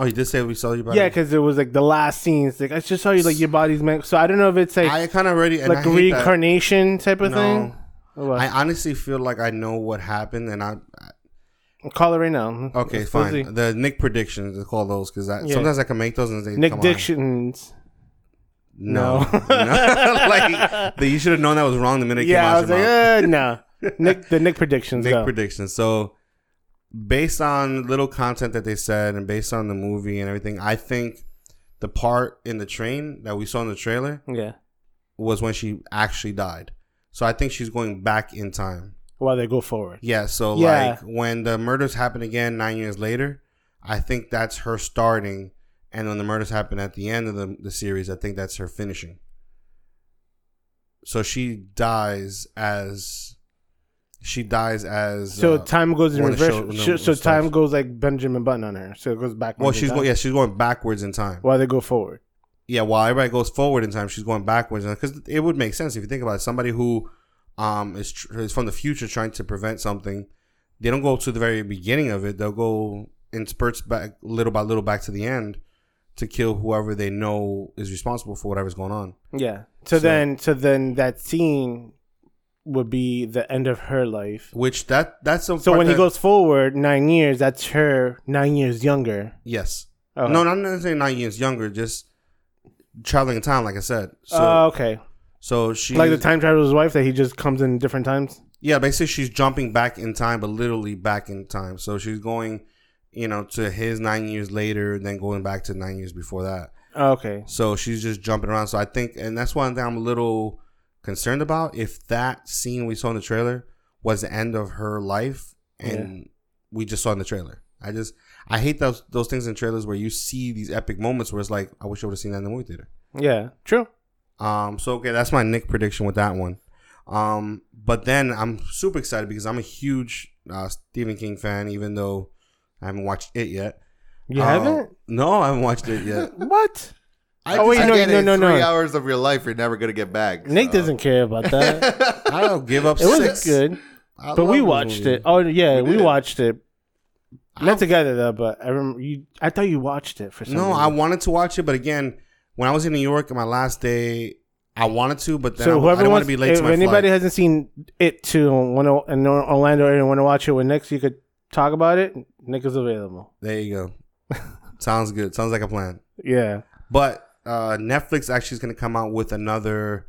Oh, you did say we saw your body. Yeah, because it was like the last scene. It's like I just saw you like your body's mangled. So I don't know if it's like I kind of already like hate that. reincarnation type of No. thing. I honestly feel like I know what happened, and I Call it right now. okay, Let's go see. fine. The Nick predictions, call those because Yeah. sometimes I can make those and they Nick come on. Dictions. No, No. [laughs] [laughs] Like the, you should have known that was wrong the minute it Yeah, I came was out. like, your mouth. uh, no. Nick, the Nick predictions. Nick go. predictions. So, based on little content that they said and based on the movie and everything, I think the part in the train that we saw in the trailer yeah. was when she actually died. So I think she's going back in time. While they go forward. Yeah. So Yeah. like when the murders happen again nine years later, I think that's her starting, and when the murders happen at the end of the, the series, I think that's her finishing. So she dies as she dies as So uh, time goes in reverse. show- so time goes like Benjamin Button on her. So it goes back. well she's going yeah she's going backwards in time. While they go forward. yeah, while everybody goes forward in time, she's going backwards because it would make sense if you think about it. Somebody who um is, tr- is from the future trying to prevent something, they don't go to the very beginning of it. They'll go in spurts back little by little back to the end to kill whoever they know is responsible for whatever's going on. Yeah. So, So- then, so then that scene would be the end of her life. Which that that's So when he goes forward nine years, that's her nine years younger. yes Okay. no not necessarily nine years younger just traveling in time like I said so Oh, okay. So she Like the time traveler's wife that he just comes in different times. Yeah, basically she's jumping back in time, but literally back in time. So she's going, you know, to his nine years later, then going back to nine years before that. Oh, okay. So she's just jumping around. So I think, and that's one thing I'm a little concerned about. If that scene we saw in the trailer was the end of her life, and we just saw in the trailer, I just I hate those those things in trailers where you see these epic moments where it's like, I wish I would have seen that in the movie theater. Yeah. True. Um, so okay, that's my Nick prediction with that one. Um, but then I'm super excited because I'm a huge uh, Stephen King fan, even though I haven't watched it yet. You Uh, haven't? No, I haven't watched it yet. [laughs] What? I Oh, wait, just no, no, no, no. Three hours of your life, you're never gonna get back. Nick so. doesn't care about that. [laughs] I don't give up. it was six. good, I but we watched it. Oh yeah, We we, watched it. Not together though, but I remember you. I thought you watched it for some. No, I wanted to watch it, but again, when I was in New York on my last day, I wanted to, but then So I, I whoever want wants, to be late if to my anybody flight. hasn't seen it to in Orlando area want to watch it with Nick, so you could talk about it. Nick is available. There you go. Sounds good. Sounds like a plan. Yeah. But uh, Netflix actually is going to come out with another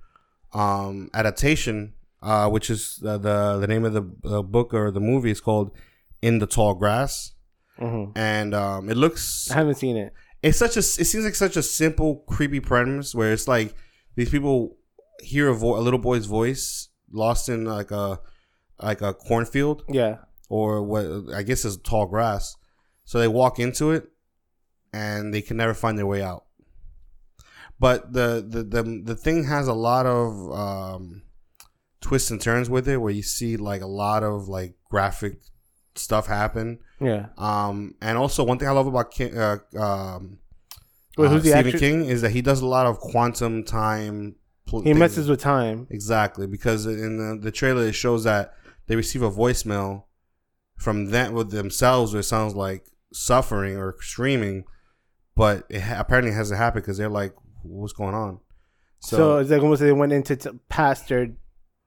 um, adaptation, uh, which is uh, the the name of the uh, book or the movie is called In the Tall Grass, hmm and um, it looks I haven't seen it. It's such a it seems like such a simple creepy premise where it's like these people hear a, vo- a little boy's voice lost in like a like a cornfield Yeah. or what I guess is tall grass. So they walk into it and they can never find their way out. But the the the, the thing has a lot of um, twists and turns with it, where you see like a lot of like graphic stuff happen. Yeah. Um, and also one thing I love about King, uh, um, Wait, who's uh, the Stephen? King is that he does a lot of quantum time. pl- He things. messes with time. Exactly, because in the, the trailer it shows that they receive a voicemail from them with themselves, where it sounds like suffering or screaming, but it ha- apparently hasn't happened because they're like, "What's going on?" So, So, it's like almost they went into t- past their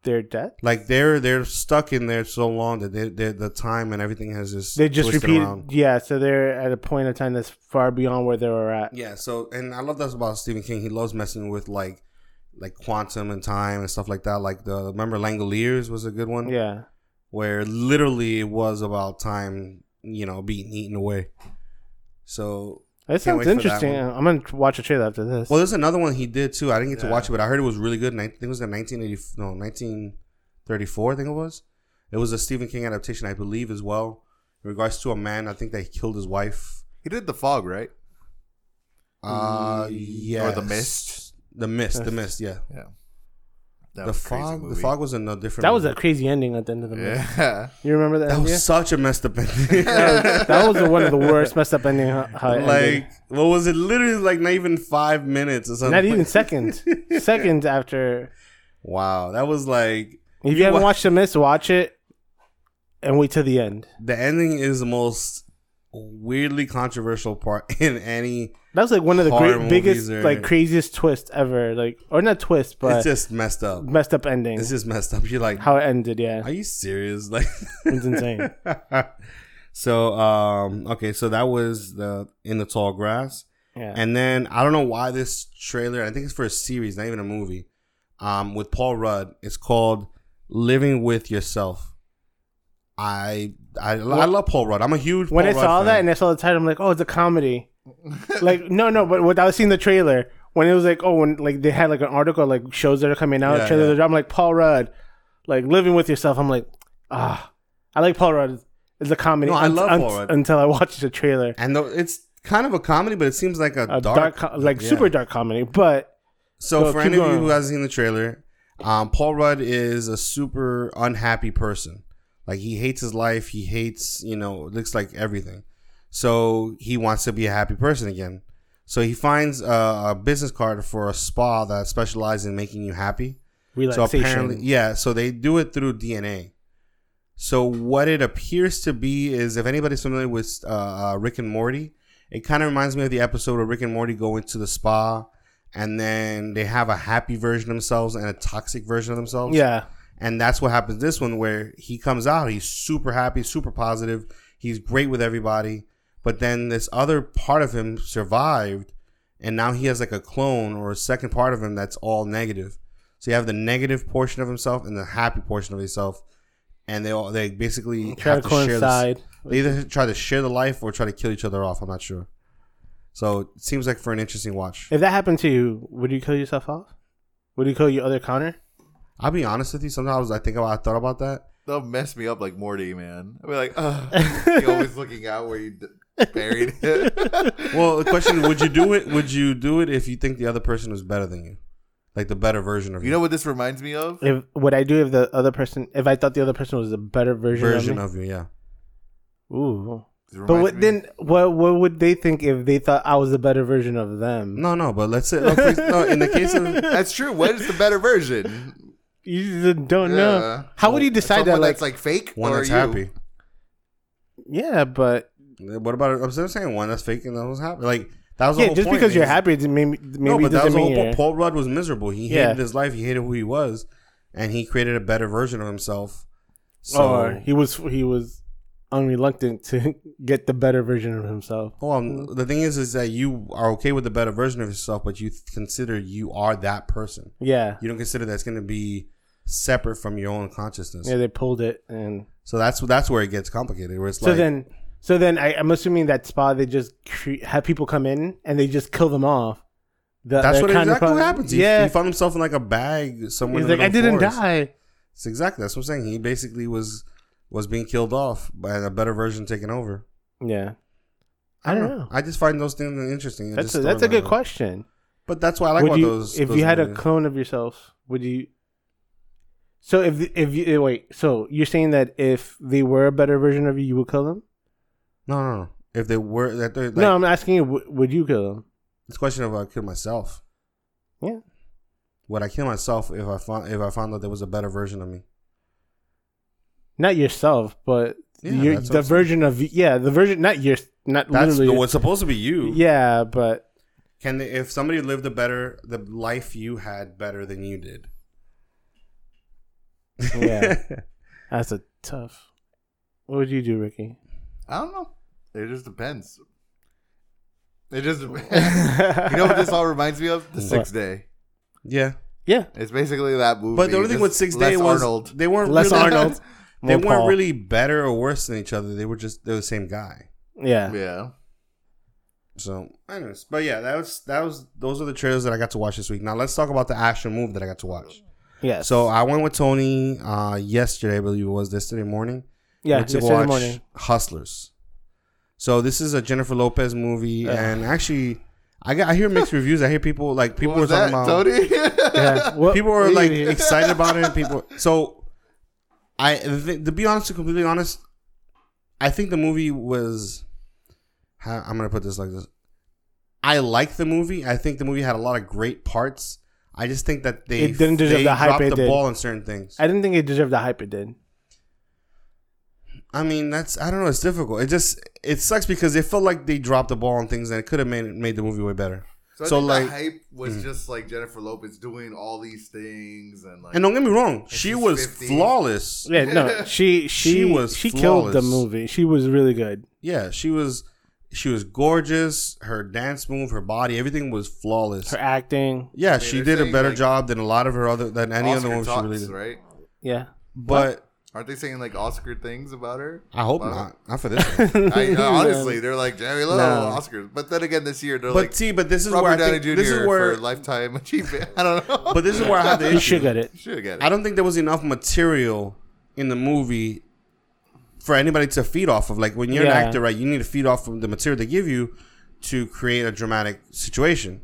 their death. Like they're they're stuck in there so long that they, they, the time and everything has just They just around. Yeah, so they're at a point of time that's far beyond where they were at. Yeah, so and I love that about Stephen King. He loves messing with like like quantum and time and stuff like that. Like the remember Langoliers was a good one. Yeah. where literally it was about time, you know, being eaten away. So That sounds wait for that interesting. one. I'm gonna watch a trailer after this. Well, there's another one he did too. I didn't get to watch it, but I heard it was really good. I think it was in 1980, no, 1934. I think it was. It was a Stephen King adaptation, I believe, as well. In regards to a man, I think that he killed his wife. He did the fog, right? Uh, yeah, Or The Mist. The mist, the Mist. mist. Yeah, Yeah. That the was a crazy fog. The fog was in a different. that was a crazy ending at the end of the movie. Yeah. [laughs] You remember that? that ending? was such a messed up [laughs] ending. that was, that was one of the worst messed up ending. How, how it ended. like what was it? Literally like not even five minutes or something. not even [laughs] seconds. seconds after. Wow, that was like If you, haven't wa- watched The Mist, watch it and wait till the end. the ending is the most weirdly controversial part [laughs] in any. That was like one of the great, biggest, are- like craziest twists ever. Like, or not twist, but it's just messed up. messed up ending. It's just messed up. You're like, How it ended, yeah, are you serious? [laughs] Like, it's insane. [laughs] so, um, okay, so that was the in the tall grass, Yeah, and then I don't know why this trailer. I think it's for a series, not even a movie. Um, with Paul Rudd, it's called "Living with Yourself." I I, I love Paul Rudd. I'm a huge when Paul I Rudd saw fan. that and I saw the title, I'm like, oh, it's a comedy. [laughs] like, no, no, but was seeing the trailer, when it was like, oh, when like they had like an article like shows that are coming out, Yeah, trailers, yeah. I'm like Paul Rudd, like living with yourself. I'm like, ah, I like Paul Rudd. It's a comedy. No, I love unt- Paul Rudd. until I watched the trailer. and though it's kind of a comedy, but it seems like a, A dark, dark, co- like yeah. super dark comedy, but So Go, for any of you who hasn't seen the trailer, um, Paul Rudd is a super unhappy person. Like he hates his life. He hates, you know, looks like everything. So he wants to be a happy person again. So he finds a, a business card for a spa that specializes in making you happy. So relaxation. apparently, yeah. So they do it through DNA. So what it appears to be is, if anybody's familiar with uh, uh, Rick and Morty, it kind of reminds me of the episode where Rick and Morty go into the spa, and then they have a happy version of themselves and a toxic version of themselves. yeah, And that's what happens this one where he comes out, he's super happy, super positive, he's great with everybody. But then this other part of him survived, and now he has like a clone or a second part of him that's all negative. So you have the negative portion of himself and the happy portion of himself, and they all they basically try have to to, share this. They either try to share the life or try to kill each other off. I'm not sure. So it seems like for an interesting watch. If that happened to you, would you kill yourself off? Would you kill your other counter? I'll be honest with you. Sometimes I think about, I thought about that. They'll mess me up like Morty, man. I'll be like, ugh. [laughs] you always looking out where you d- buried it. [laughs] Well, the question: Would you do it? Would you do it if you think the other person was better than you, like the better version of you? you know what this reminds me of? If would I do if the other person, if I thought the other person was a better version, version of me? of you, yeah. Ooh. It But reminds what, me- then, what what would they think if they thought I was a better version of them? No, no, but let's say no, for- no, in the case of that's true. What is the better version? You just don't know. Yeah. How would you decide that? Like, that's like fake one or that's you? happy. yeah, but What about? I'm still saying one that's fake and that was happy. Like that was the yeah, whole just point. because you're happy, it maybe maybe No, but that was doesn't the whole mean point. Paul Rudd was miserable. He Yeah. hated his life. He hated who he was, and he created a better version of himself. So, or he was he was unreluctant to [laughs] get the better version of himself. well, um, the thing is, is that you are okay with the better version of yourself, but you consider you are that person. Yeah, You don't consider that's going to be separate from your own consciousness. yeah, they pulled it, and So that's that's where it gets complicated. Where it's so like, then so then I, I'm assuming that spa they just cre- have people come in and they just kill them off. The- that's what exactly what happens. He, Yeah, he found himself in like a bag somewhere. he's in the like, I didn't forest. die. It's exactly that's what I'm saying. He basically was was being killed off by a better version taking over. Yeah, I don't know. I just find those things interesting. That's a, that's a good question. But that's why I like you, those. if those you had a clone of yourself, would you? So if if you eh, wait, so you're saying that if they were a better version of you, you would kill them? no, no, no. If they were that, they're like, no, I'm asking you, w- would you kill them? it's a question of I kill myself. Yeah. Would I kill myself if I found if I found out there was a better version of me? Not yourself, but Yeah, your, the version of yeah, the version not your not That's literally. what's supposed to be you. yeah, but Can they, if somebody lived a better the life you had better than you did? Yeah, [laughs] [laughs] that's a tough. What would you do, Ricky? I don't know. It just depends. It just [laughs] depends. you know what this all reminds me of? The Sixth Day. yeah. yeah, It's basically that movie. But the only thing with Six Day was Arnold. they weren't less really, Arnold. They weren't Paul. really better or worse than each other. They were just they were the same guy. Yeah. Yeah. So, anyways, but yeah, that was that was those are the trailers that I got to watch this week. Now let's talk about the action move that I got to watch. Yes. So I went with Tony uh, yesterday, I believe it was yesterday morning. yeah, went to yesterday watch morning. Hustlers. So this is a Jennifer Lopez movie, Ugh. and actually, I got I hear mixed [laughs] reviews. I hear people like people What were talking that, about Tony? [laughs] Yeah. What- people were like do [laughs] excited about it. People, so I th- to be honest, to completely honest, I think the movie was. I'm gonna put this like this. I like the movie. I think the movie had a lot of great parts. I just think that they It didn't deserve they the hype dropped it the did. ball on certain things. I didn't think it deserved the hype it did. I mean, that's I don't know. It's difficult. It just it sucks because it felt like they dropped the ball on things and it could have made made the movie way better. So, I So, think like- the hype was Mm. just like Jennifer Lopez doing all these things and like And don't get me wrong, she was 50. flawless. Yeah, no, [laughs] she she She was she killed the movie. She was really good. Yeah, she was she was gorgeous. Her dance move, her body, everything was flawless. Her acting, yeah, she did a saying, better like, job than a lot of her other than any Oscar other movie she really did. right? yeah. But Aren't they saying like Oscar things about her? I hope Wow. not. Not for this [laughs] one. I, honestly, they're like Jerry Lowe No. Oscars, but then again, this year they're but like see, but this is where Robert I Downey think Jr. this is where for lifetime achievement. [laughs] I don't know, but this is where I have the You issue. should get it. should get it. I don't think there was enough material in the movie for anybody to feed off of. Like when you're Yeah. an actor, right, you need to feed off of the material they give you to create a dramatic situation.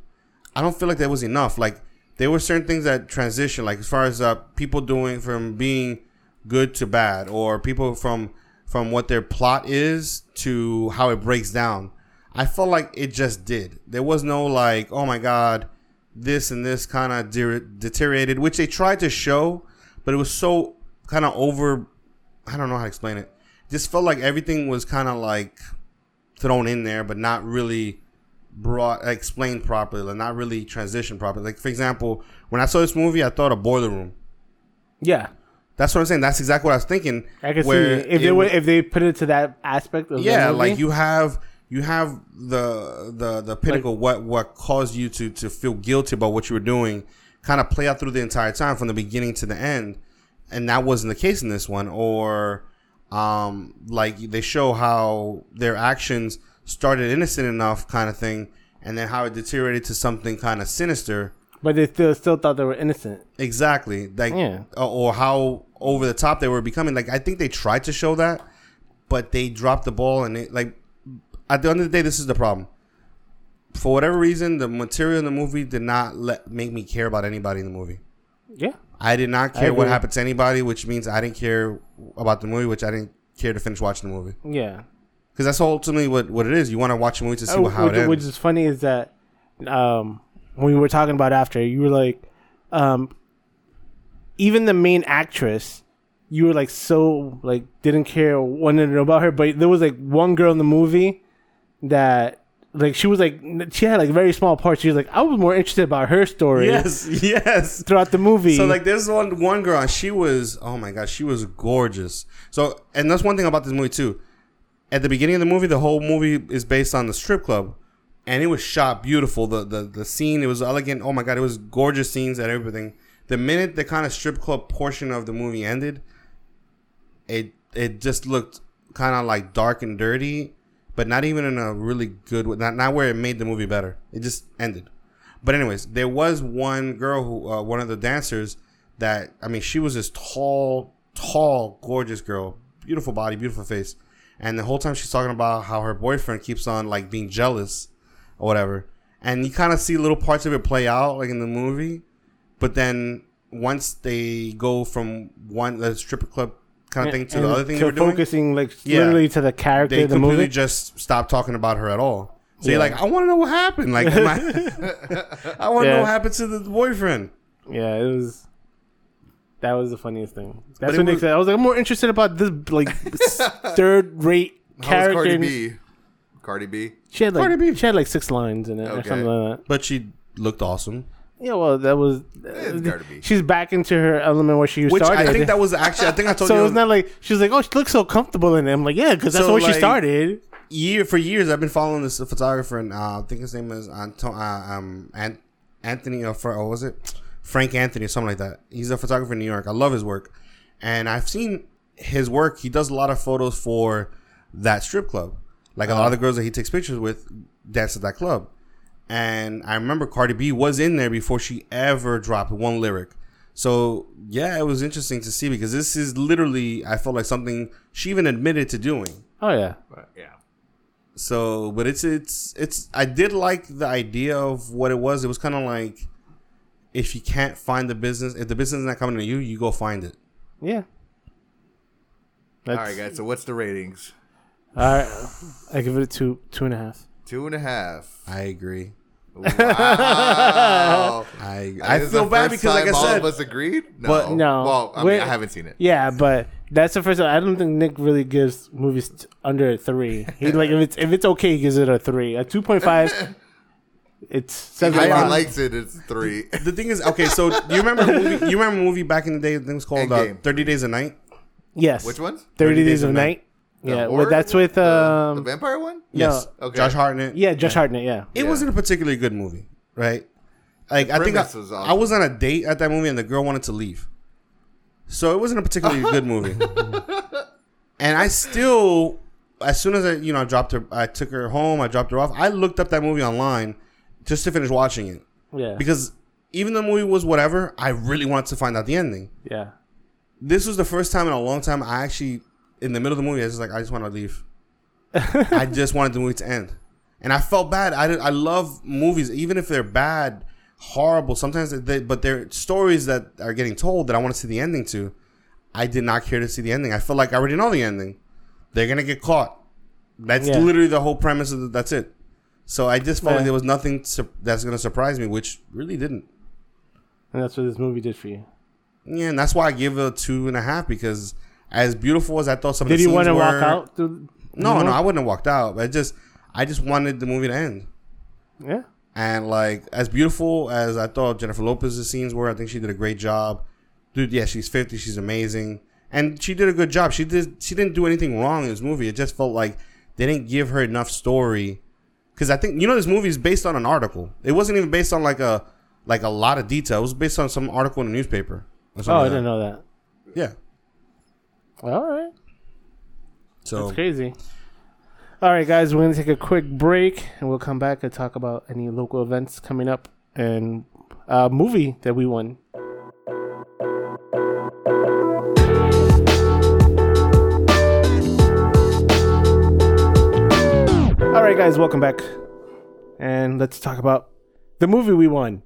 I don't feel like that was enough. Like there were certain things that transition, like as far as uh, people doing from being good to bad, or people from from what their plot is to how it breaks down. I felt like it just did. There was no like, oh my god, this and this kind of de- deteriorated, which they tried to show, but it was so kind of over. I don't know how to explain it. Just felt like everything was kind of like thrown in there, but not really brought explained properly, like not really transitioned properly. Like for example, when I saw this movie, I thought of Boiler Room. Yeah, That's what I'm saying. That's exactly what I was thinking. I can see if it they would, if they put it to that aspect of yeah, movie, like you have you have the the the pinnacle what what caused you to to feel guilty about what you were doing kind of play out through the entire time from the beginning to the end and that wasn't the case in this one or um like they show how their actions started innocent enough kind of thing and then how it deteriorated to something kind of sinister but they still still thought they were innocent. Exactly. Like Yeah. or, or how over the top they were becoming. Like I think they tried to show that, but they dropped the ball and it like at the end of the day this is the problem. For whatever reason, the material in the movie did not let make me care about anybody in the movie. Yeah, I did not care what happened to anybody, which means I didn't care about the movie, which I didn't care to finish watching the movie. yeah. Because that's ultimately what, what it is. You want to watch a movie to see Uh, what, how which, it ends. which is funny is that um, when we were talking about after, you were like, um, even the main actress, you were like so like didn't care, wanted to know about her, but there was like one girl in the movie that. Like she was like she had like very small parts. She was like I was more interested about her story yes, yes. throughout the movie. So like there's one one girl she was oh my god she was gorgeous. So and that's one thing about this movie too. At the beginning of the movie, the whole movie is based on the strip club, and it was shot beautiful. The the the scene it was elegant. Oh my god, it was gorgeous scenes and everything. The minute the kind of strip club portion of the movie ended, it it just looked kind of like dark and dirty, but not even in a really good way. Not not where it made the movie better. It just ended. But anyways, there was one girl who, uh, one of the dancers, that I mean, she was this tall, tall, gorgeous girl, beautiful body, beautiful face, and the whole time she's talking about how her boyfriend keeps on like being jealous or whatever, and you kind of see little parts of it play out like in the movie, but then once they go from one the stripper club kind of thing to the other thing to they were doing, focusing like Yeah. literally to the character they of the completely movie. just stopped talking about her at all. So Yeah. you're like, I want to know what happened. Like, I, [laughs] I want to Yeah. know what happened to the boyfriend. Yeah, it was. That was the funniest thing. That's it what Nick said. I was like, I'm more interested about this like [laughs] third rate character. Cardi B? Cardi B. She had like Cardi B. she had like six lines in it or Okay. something like that. But she looked awesome. Yeah, well, that was. It's gotta be. She's back into her element where she Which started. I think that was actually. I think I told you. so it's not like she's like, oh, she looks so comfortable in it. I'm like, yeah, because that's So, where she started. year for years I've been following this photographer and uh, I think his name is Anto- uh, um An- Anthony or, Fra- or was it Frank Anthony or something like that. He's a photographer in New York. I love his work, and I've seen his work. He does a lot of photos for that strip club. Like a lot of the girls that he takes pictures with dance at that club. And I remember Cardi B was in there before she ever dropped one lyric. So yeah, it was interesting to see because this is literally I felt like something she even admitted to doing. Oh yeah, But, yeah. So, but it's it's it's. I did like the idea of what it was. It was kind of like if you can't find the business, if the business is not coming to you, you go find it. yeah. All That's, right, guys. So what's the ratings? All right, I give it a two, two and a half. Two and a half. I agree. Wow. [laughs] I This I feel the bad first because, like I time all said, of us agreed. No, But- No. Well, I mean, I haven't seen it. Yeah, but that's the first time. I don't think Nick really gives movies t- under a three. He like if it's if it's okay, he gives it a three. A two point five. [laughs] It's says If a he lot. likes it, it's three. the thing is, okay. So do you remember movie? You remember a movie back in the day? I think it was called uh, Thirty Days a Night. yes. Which one? 30 Days of Night. The Yeah, horror but that's with The- um the, vampire one. Yes, Okay. Josh Hartnett. yeah, Josh Hartnett, yeah. It Yeah. wasn't a particularly good movie, right? Like I think I, was awesome. I was on a date at that movie and the girl wanted to leave, so it wasn't a particularly [laughs] good movie. And I still, as soon as I you know I dropped her, I took her home, I dropped her off. I looked up that movie online just to finish watching it Yeah. because even the movie was whatever, I really wanted to find out the ending. yeah. This was the first time in a long time I actually, in the middle of the movie, I was just like, I just want to leave. [laughs] I just wanted the movie to end, and I felt bad. I did, I love movies, even if they're bad, horrible. Sometimes they, but they're stories that are getting told that I want to see the ending to. I did not care to see the ending. I felt like I already know the ending. They're gonna get caught. That's Yeah. literally the whole premise of the, that's it. So I just felt Yeah. like there was nothing sur- that's gonna surprise me, which really didn't. And that's what this movie did for you. Yeah, and that's why I give it a two and a half because as beautiful as I thought some Did of the you want to were, walk out? No, you no. I wouldn't have walked out. But I just, I just wanted the movie to end. Yeah. And like as beautiful as I thought Jennifer Lopez's scenes were, I think she did a great job. Dude, yeah, she's fifty, she's amazing, and she did a good job. She did, she didn't do anything wrong in this movie. It just felt like they didn't give her enough story. Because I think you know this movie is based on an article. It wasn't even based on like a like a lot of detail. It was based on some article in the newspaper. or something Oh, I didn't know that. Yeah. Well, all right. So That's crazy. All right, guys, we're going to take a quick break and we'll come back and talk about any local events coming up and a movie that we won. All right, guys, welcome back. And let's talk about the movie we won.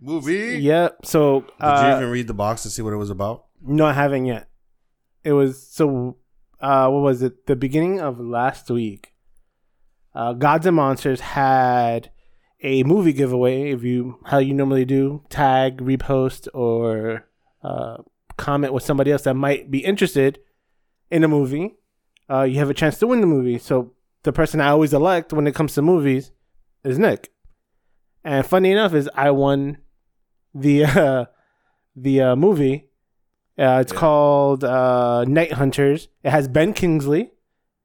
Movie. Yep. So, did you uh, even read the box to see what it was about? no, I haven't yet. It was so. Uh, what was it? The beginning of last week. Uh, Gods and Monsters had a movie giveaway. If you how you normally do, tag, repost, or uh, comment with somebody else that might be interested in a movie, uh, you have a chance to win the movie. So the person I always elect when it comes to movies is Nick. And funny enough, is I won the [laughs] uh, the uh, movie. Uh, it's Yeah. called uh, Night Hunters. It has Ben Kingsley,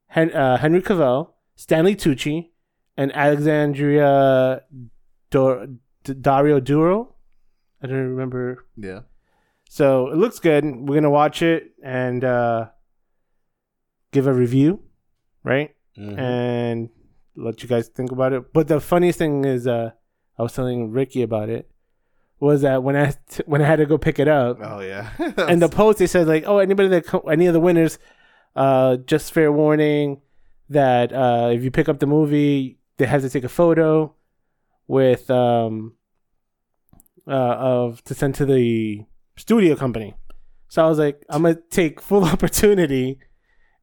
Hen- uh, Henry Cavill, Stanley Tucci, and Alexandria Dor- D- Dario Duro. I don't remember. Yeah. So it looks good. We're gonna watch it and uh, give a review, right? Mhm. And let you guys think about it. But the funniest thing is, uh, I was telling Ricky about it. Was that when I [laughs] when I had to go pick it up, Oh yeah. [laughs] and the post they said like, oh, anybody that co- any of the winners, uh, just fair warning that uh, if you pick up the movie, they have to take a photo with um uh of to send to the studio company. So I was like, I'm gonna take full [laughs] opportunity,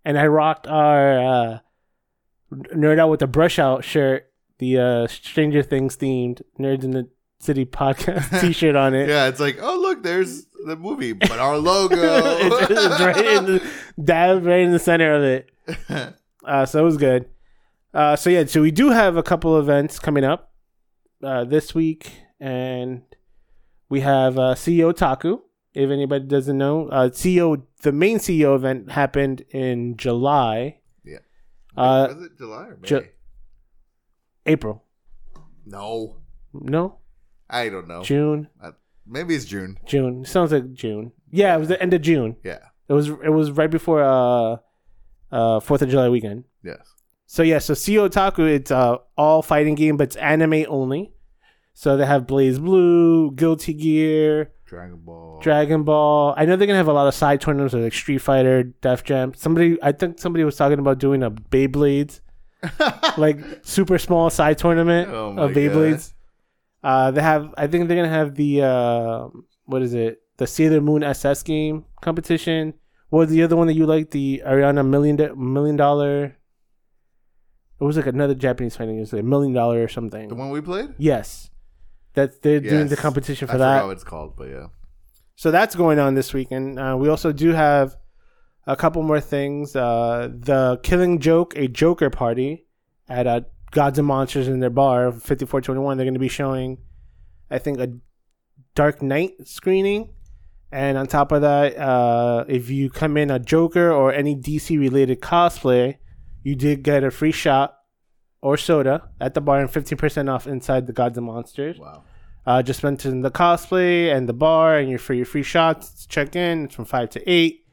and I rocked our uh, nerd out with the brush out shirt, the uh, Stranger Things themed Nerds in the City podcast [laughs] T-shirt on it. yeah, it's like, oh look, there's the movie, but our logo. [laughs] it's, it's right in the [laughs] dab right in the center of it. Uh, so it was good. Uh, so yeah, so we do have a couple events coming up uh, this week, and We have uh, CEOtaku. If anybody doesn't know, uh, CEO the main CEO event happened in July, Yeah. uh, was it July or May? Ju- April. no, No, I don't know. June. Uh, Maybe it's June. June sounds like June. Yeah, it was the end of June. Yeah. It was it was right before uh uh Fourth of July weekend. Yes. So yeah, so CO Otaku, it's uh all fighting game, but it's anime only. So they have BlazBlue, Guilty Gear, Dragon Ball. Dragon Ball. I know they're gonna have a lot of side tournaments like Street Fighter, Def Jam. Somebody, I think somebody was talking about doing a Beyblades, [laughs] like super small side tournament Oh of Beyblades. Uh, they have, I think they're gonna have the uh, what is it? The Sailor Moon SS game competition. What was the other one that you liked? The Ariana million Do- million dollar. It was like another Japanese fighting. It was like a million dollar or something. the one we played. yes, that they're doing the Yes. competition I for forgot that. what it's called, but yeah. So that's going on this weekend. Uh, we also do have a couple more things. Uh, the Killing Joke, a Joker party at uh, Gods and Monsters in their bar, 5421. They're going to be showing, I think, a Dark Knight screening. And on top of that, uh, if you come in a Joker or any DC related cosplay, you did get a free shot or soda at the bar and 15% off inside the Gods and Monsters. Wow. Uh, just mention the cosplay and the bar, and you're for your free shots. Check in. It's from five to eight.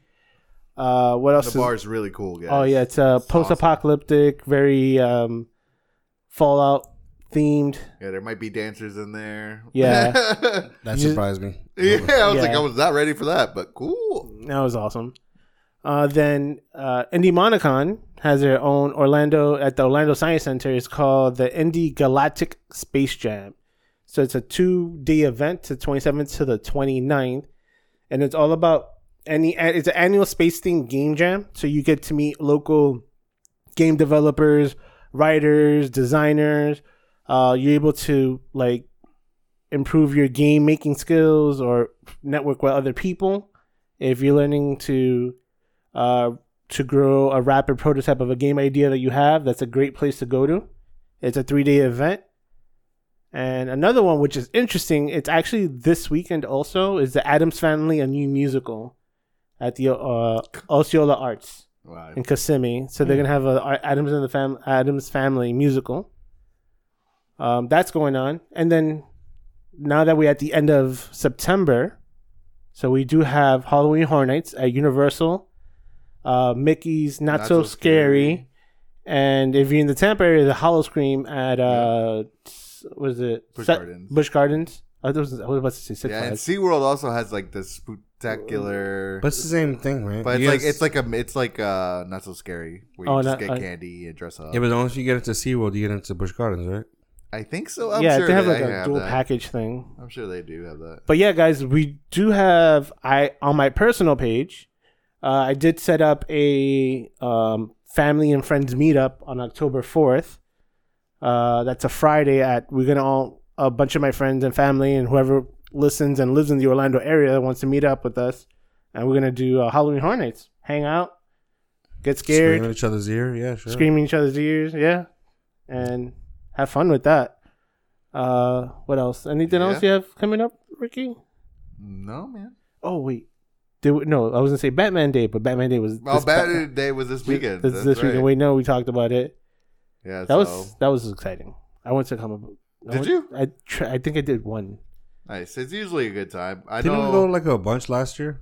Uh, what else? The is- bar is really cool, guys. oh yeah, it's a It's post-apocalyptic, very um, Fallout themed. Yeah, there might be dancers in there. Yeah. [laughs] That surprised me. yeah, I was like, I was not ready for that, but cool. That was awesome. Uh, then uh, Indienomicon has their own Orlando at the Orlando Science Center. It's called the Indie Galactic Space Jam. So it's a two day event, the 27th to the 29th. And it's all about any, it's an annual space themed game jam. So you get to meet local game developers, writers, designers. Uh, you're able to like improve your game making skills or network with other people if you're learning to uh, to grow a rapid prototype of a game idea that you have, that's a great place to go to. It's a three day event. And another one, which is interesting, it's actually this weekend also, is the Addams Family, a new musical at the uh, Osceola Arts Wow. in Kissimmee. So they're gonna have a Addams and the Fam Addams Family musical. Um, that's going on, and then now that we're at the end of September, so we do have Halloween Horror Nights at Universal, uh, Mickey's Not, so, scary. and if you're in the Tampa area, the Howl-O-Scream at uh, what is it Busch Set- Gardens. Busch Gardens. I was, I was about to say Six Yeah, and Flags. SeaWorld also has like this spectacular. But it's the same thing, right? But it's You like guys- it's like a it's like uh not so scary where you Oh, just not- get uh, candy and dress up. yeah, but once you get into SeaWorld, you get into Busch Gardens, right? I think so. I'm yeah, sure they have they like a have dual that. package thing. I'm sure they do have that. But yeah, guys, we do have I on my personal page. Uh, I did set up a um, family and friends meetup on October fourth. Uh, that's a Friday at we're gonna all a bunch of my friends and family and whoever listens and lives in the Orlando area wants to meet up with us, and we're gonna do uh, Halloween Horror Nights, hang out, get scared, Screaming in each other's ear. Yeah, sure. screaming each other's ears, yeah, and have fun with that. Uh, what else? Anything else you have coming up, Ricky? No, man. Oh wait, Did we, no, I was gonna say Batman Day, but Batman Day was Oh, Bad Day was this weekend. This, That's this right. weekend. Wait, no, we talked about it. Yeah, That so, was that was exciting. I went to comic book. Did went- you? I tr- I think I did one. Nice. It's usually a good time. I Didn't know. we go like a bunch last year?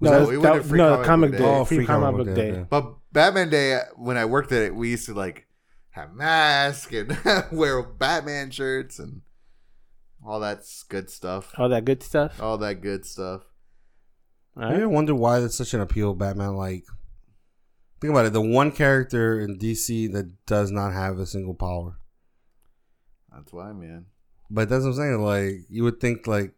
No, that- that, we was- went that- to Free no, Comic comic Book day. Day. Oh, free, free comic, comic book book day. day, But Batman Day, when I worked at it, we used to like have masks and [laughs] wear Batman shirts and all that s- good stuff. All that good stuff. All that good stuff. All I right. wonder why that's such an appeal. Batman, like, think about it. The one character in DC that does not have a single power. That's why, man. But that's what I'm saying. Like, you would think like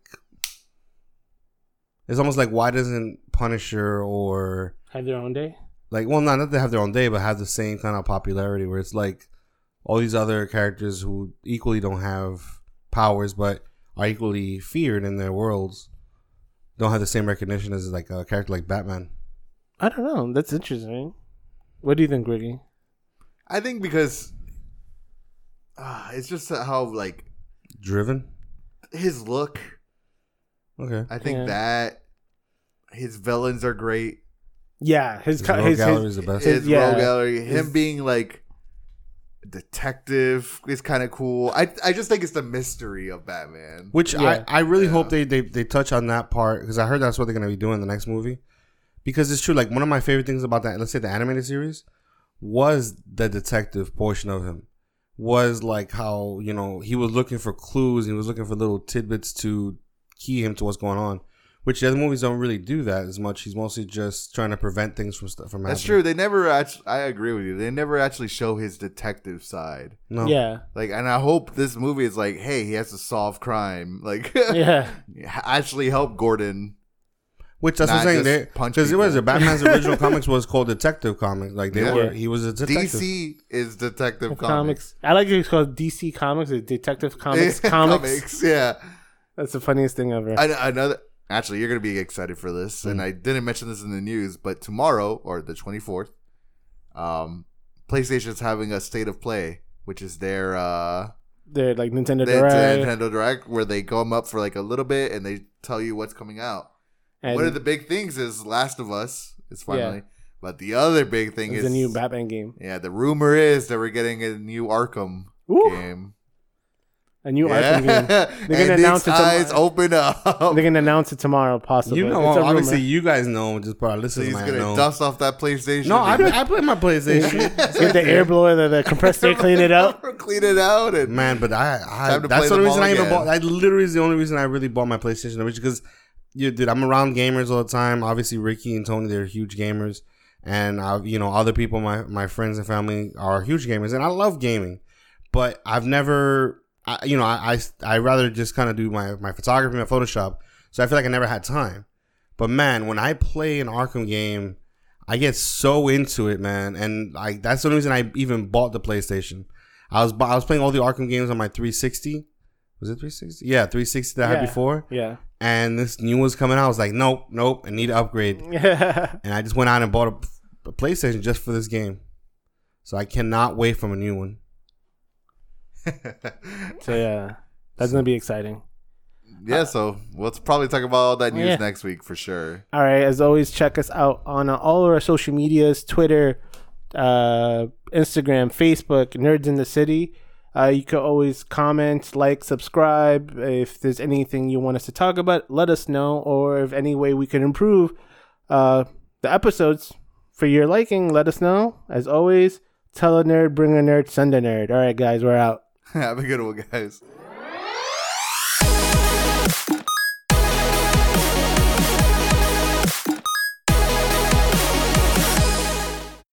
it's almost like why doesn't Punisher or Have their own day. like well not that they have their own day, but have the same kind of popularity where it's like all these other characters who equally don't have powers but are equally feared in their worlds don't have the same recognition as like a character like Batman. I don't know. That's interesting. What do you think, Ricky? I think because uh, it's just how like Driven. his look. Okay. I think Yeah. that his villains are great. Yeah, his His co- rogue his, gallery his is the best. His yeah. rogue gallery, him His- being like a detective is kind of cool. I I just think it's the mystery of Batman. Which Yeah. I, I really Yeah. hope they, they they touch on that part because I heard that's what they're gonna be doing in the next movie. Because it's true, like one of my favorite things about that, let's say the animated series, was the detective portion of him. Was like how you know he was looking for clues, he was looking for little tidbits to key him to what's going on. Which the other movies don't really do that as much. He's mostly just trying to prevent things from stuff from That's happening. true. They never actually. I agree with you. They never actually show his detective side. No, yeah, Like, and I hope this movie is like, hey, he has to solve crime. Like, [laughs] yeah, [laughs] actually help Gordon. Which that's what Not I'm saying. just They punch because it was people. Batman's original [laughs] comics was called Detective Comics. Like they Yeah. were, he was a detective. DC is Detective comics. Comics. I like it called DC Comics, or Detective [laughs] Comics. comics. yeah. That's the funniest thing ever. I, another. Actually, you're gonna be excited for this, Mm. and I didn't mention this in the news, but tomorrow or the 24th, um, PlayStation's having a state of play, which is their uh, They're like Nintendo their Direct. Nintendo Direct, where they come up for like a little bit and they tell you what's coming out. And One of the big things is Last of Us is finally, Yeah. but the other big thing it's is a new Batman game. Yeah, the rumor is that we're getting a new Arkham Ooh, game. a new yeah. Arkham game. [laughs] They're gonna announce Nick's it eyes tomorrow. open up. They're gonna announce it tomorrow, possibly. You know, It's a obviously, rumor. you guys know. Just probably So listeners he's gonna know. dust off that PlayStation. No, I, and I play my PlayStation. [laughs] Get the air blower, the, the compressed air, [laughs] clean it out. clean it out, and Man, but I, I that's play the reason I even again. bought. That literally is the only reason I really bought my PlayStation, which because, you dude, I'm around gamers all the time. Obviously, Ricky and Tony, they're huge gamers, and I, you know, other people, my my friends and family are huge gamers, and I love gaming, but I've never, I, you know, I I I rather just kind of do my my photography, my Photoshop, so I feel like I never had time. But man, when I play an Arkham game, I get so into it, man, and like that's the only reason I even bought the PlayStation. I was I was playing all the Arkham games on my 360. Was it 360? Yeah, 360 that I had before. Yeah. And this new one's coming out. I was like, nope, nope, I need to upgrade. Yeah. [laughs] And I just went out and bought a, a PlayStation just for this game. So I cannot wait for a new one. [laughs] So yeah, that's gonna be exciting. yeah. So we'll probably talk about all that news Yeah. next week for sure. All right. As always, check us out on uh, all of our social medias: Twitter, uh, Instagram, Facebook, Nerds in the City. Uh, you can always comment, like, subscribe. If there's anything you want us to talk about, let us know, or if any way we can improve uh, the episodes for your liking, let us know. As always, tell a nerd, bring a nerd, send a nerd. All right, guys, we're out. [laughs] Have a good one, guys.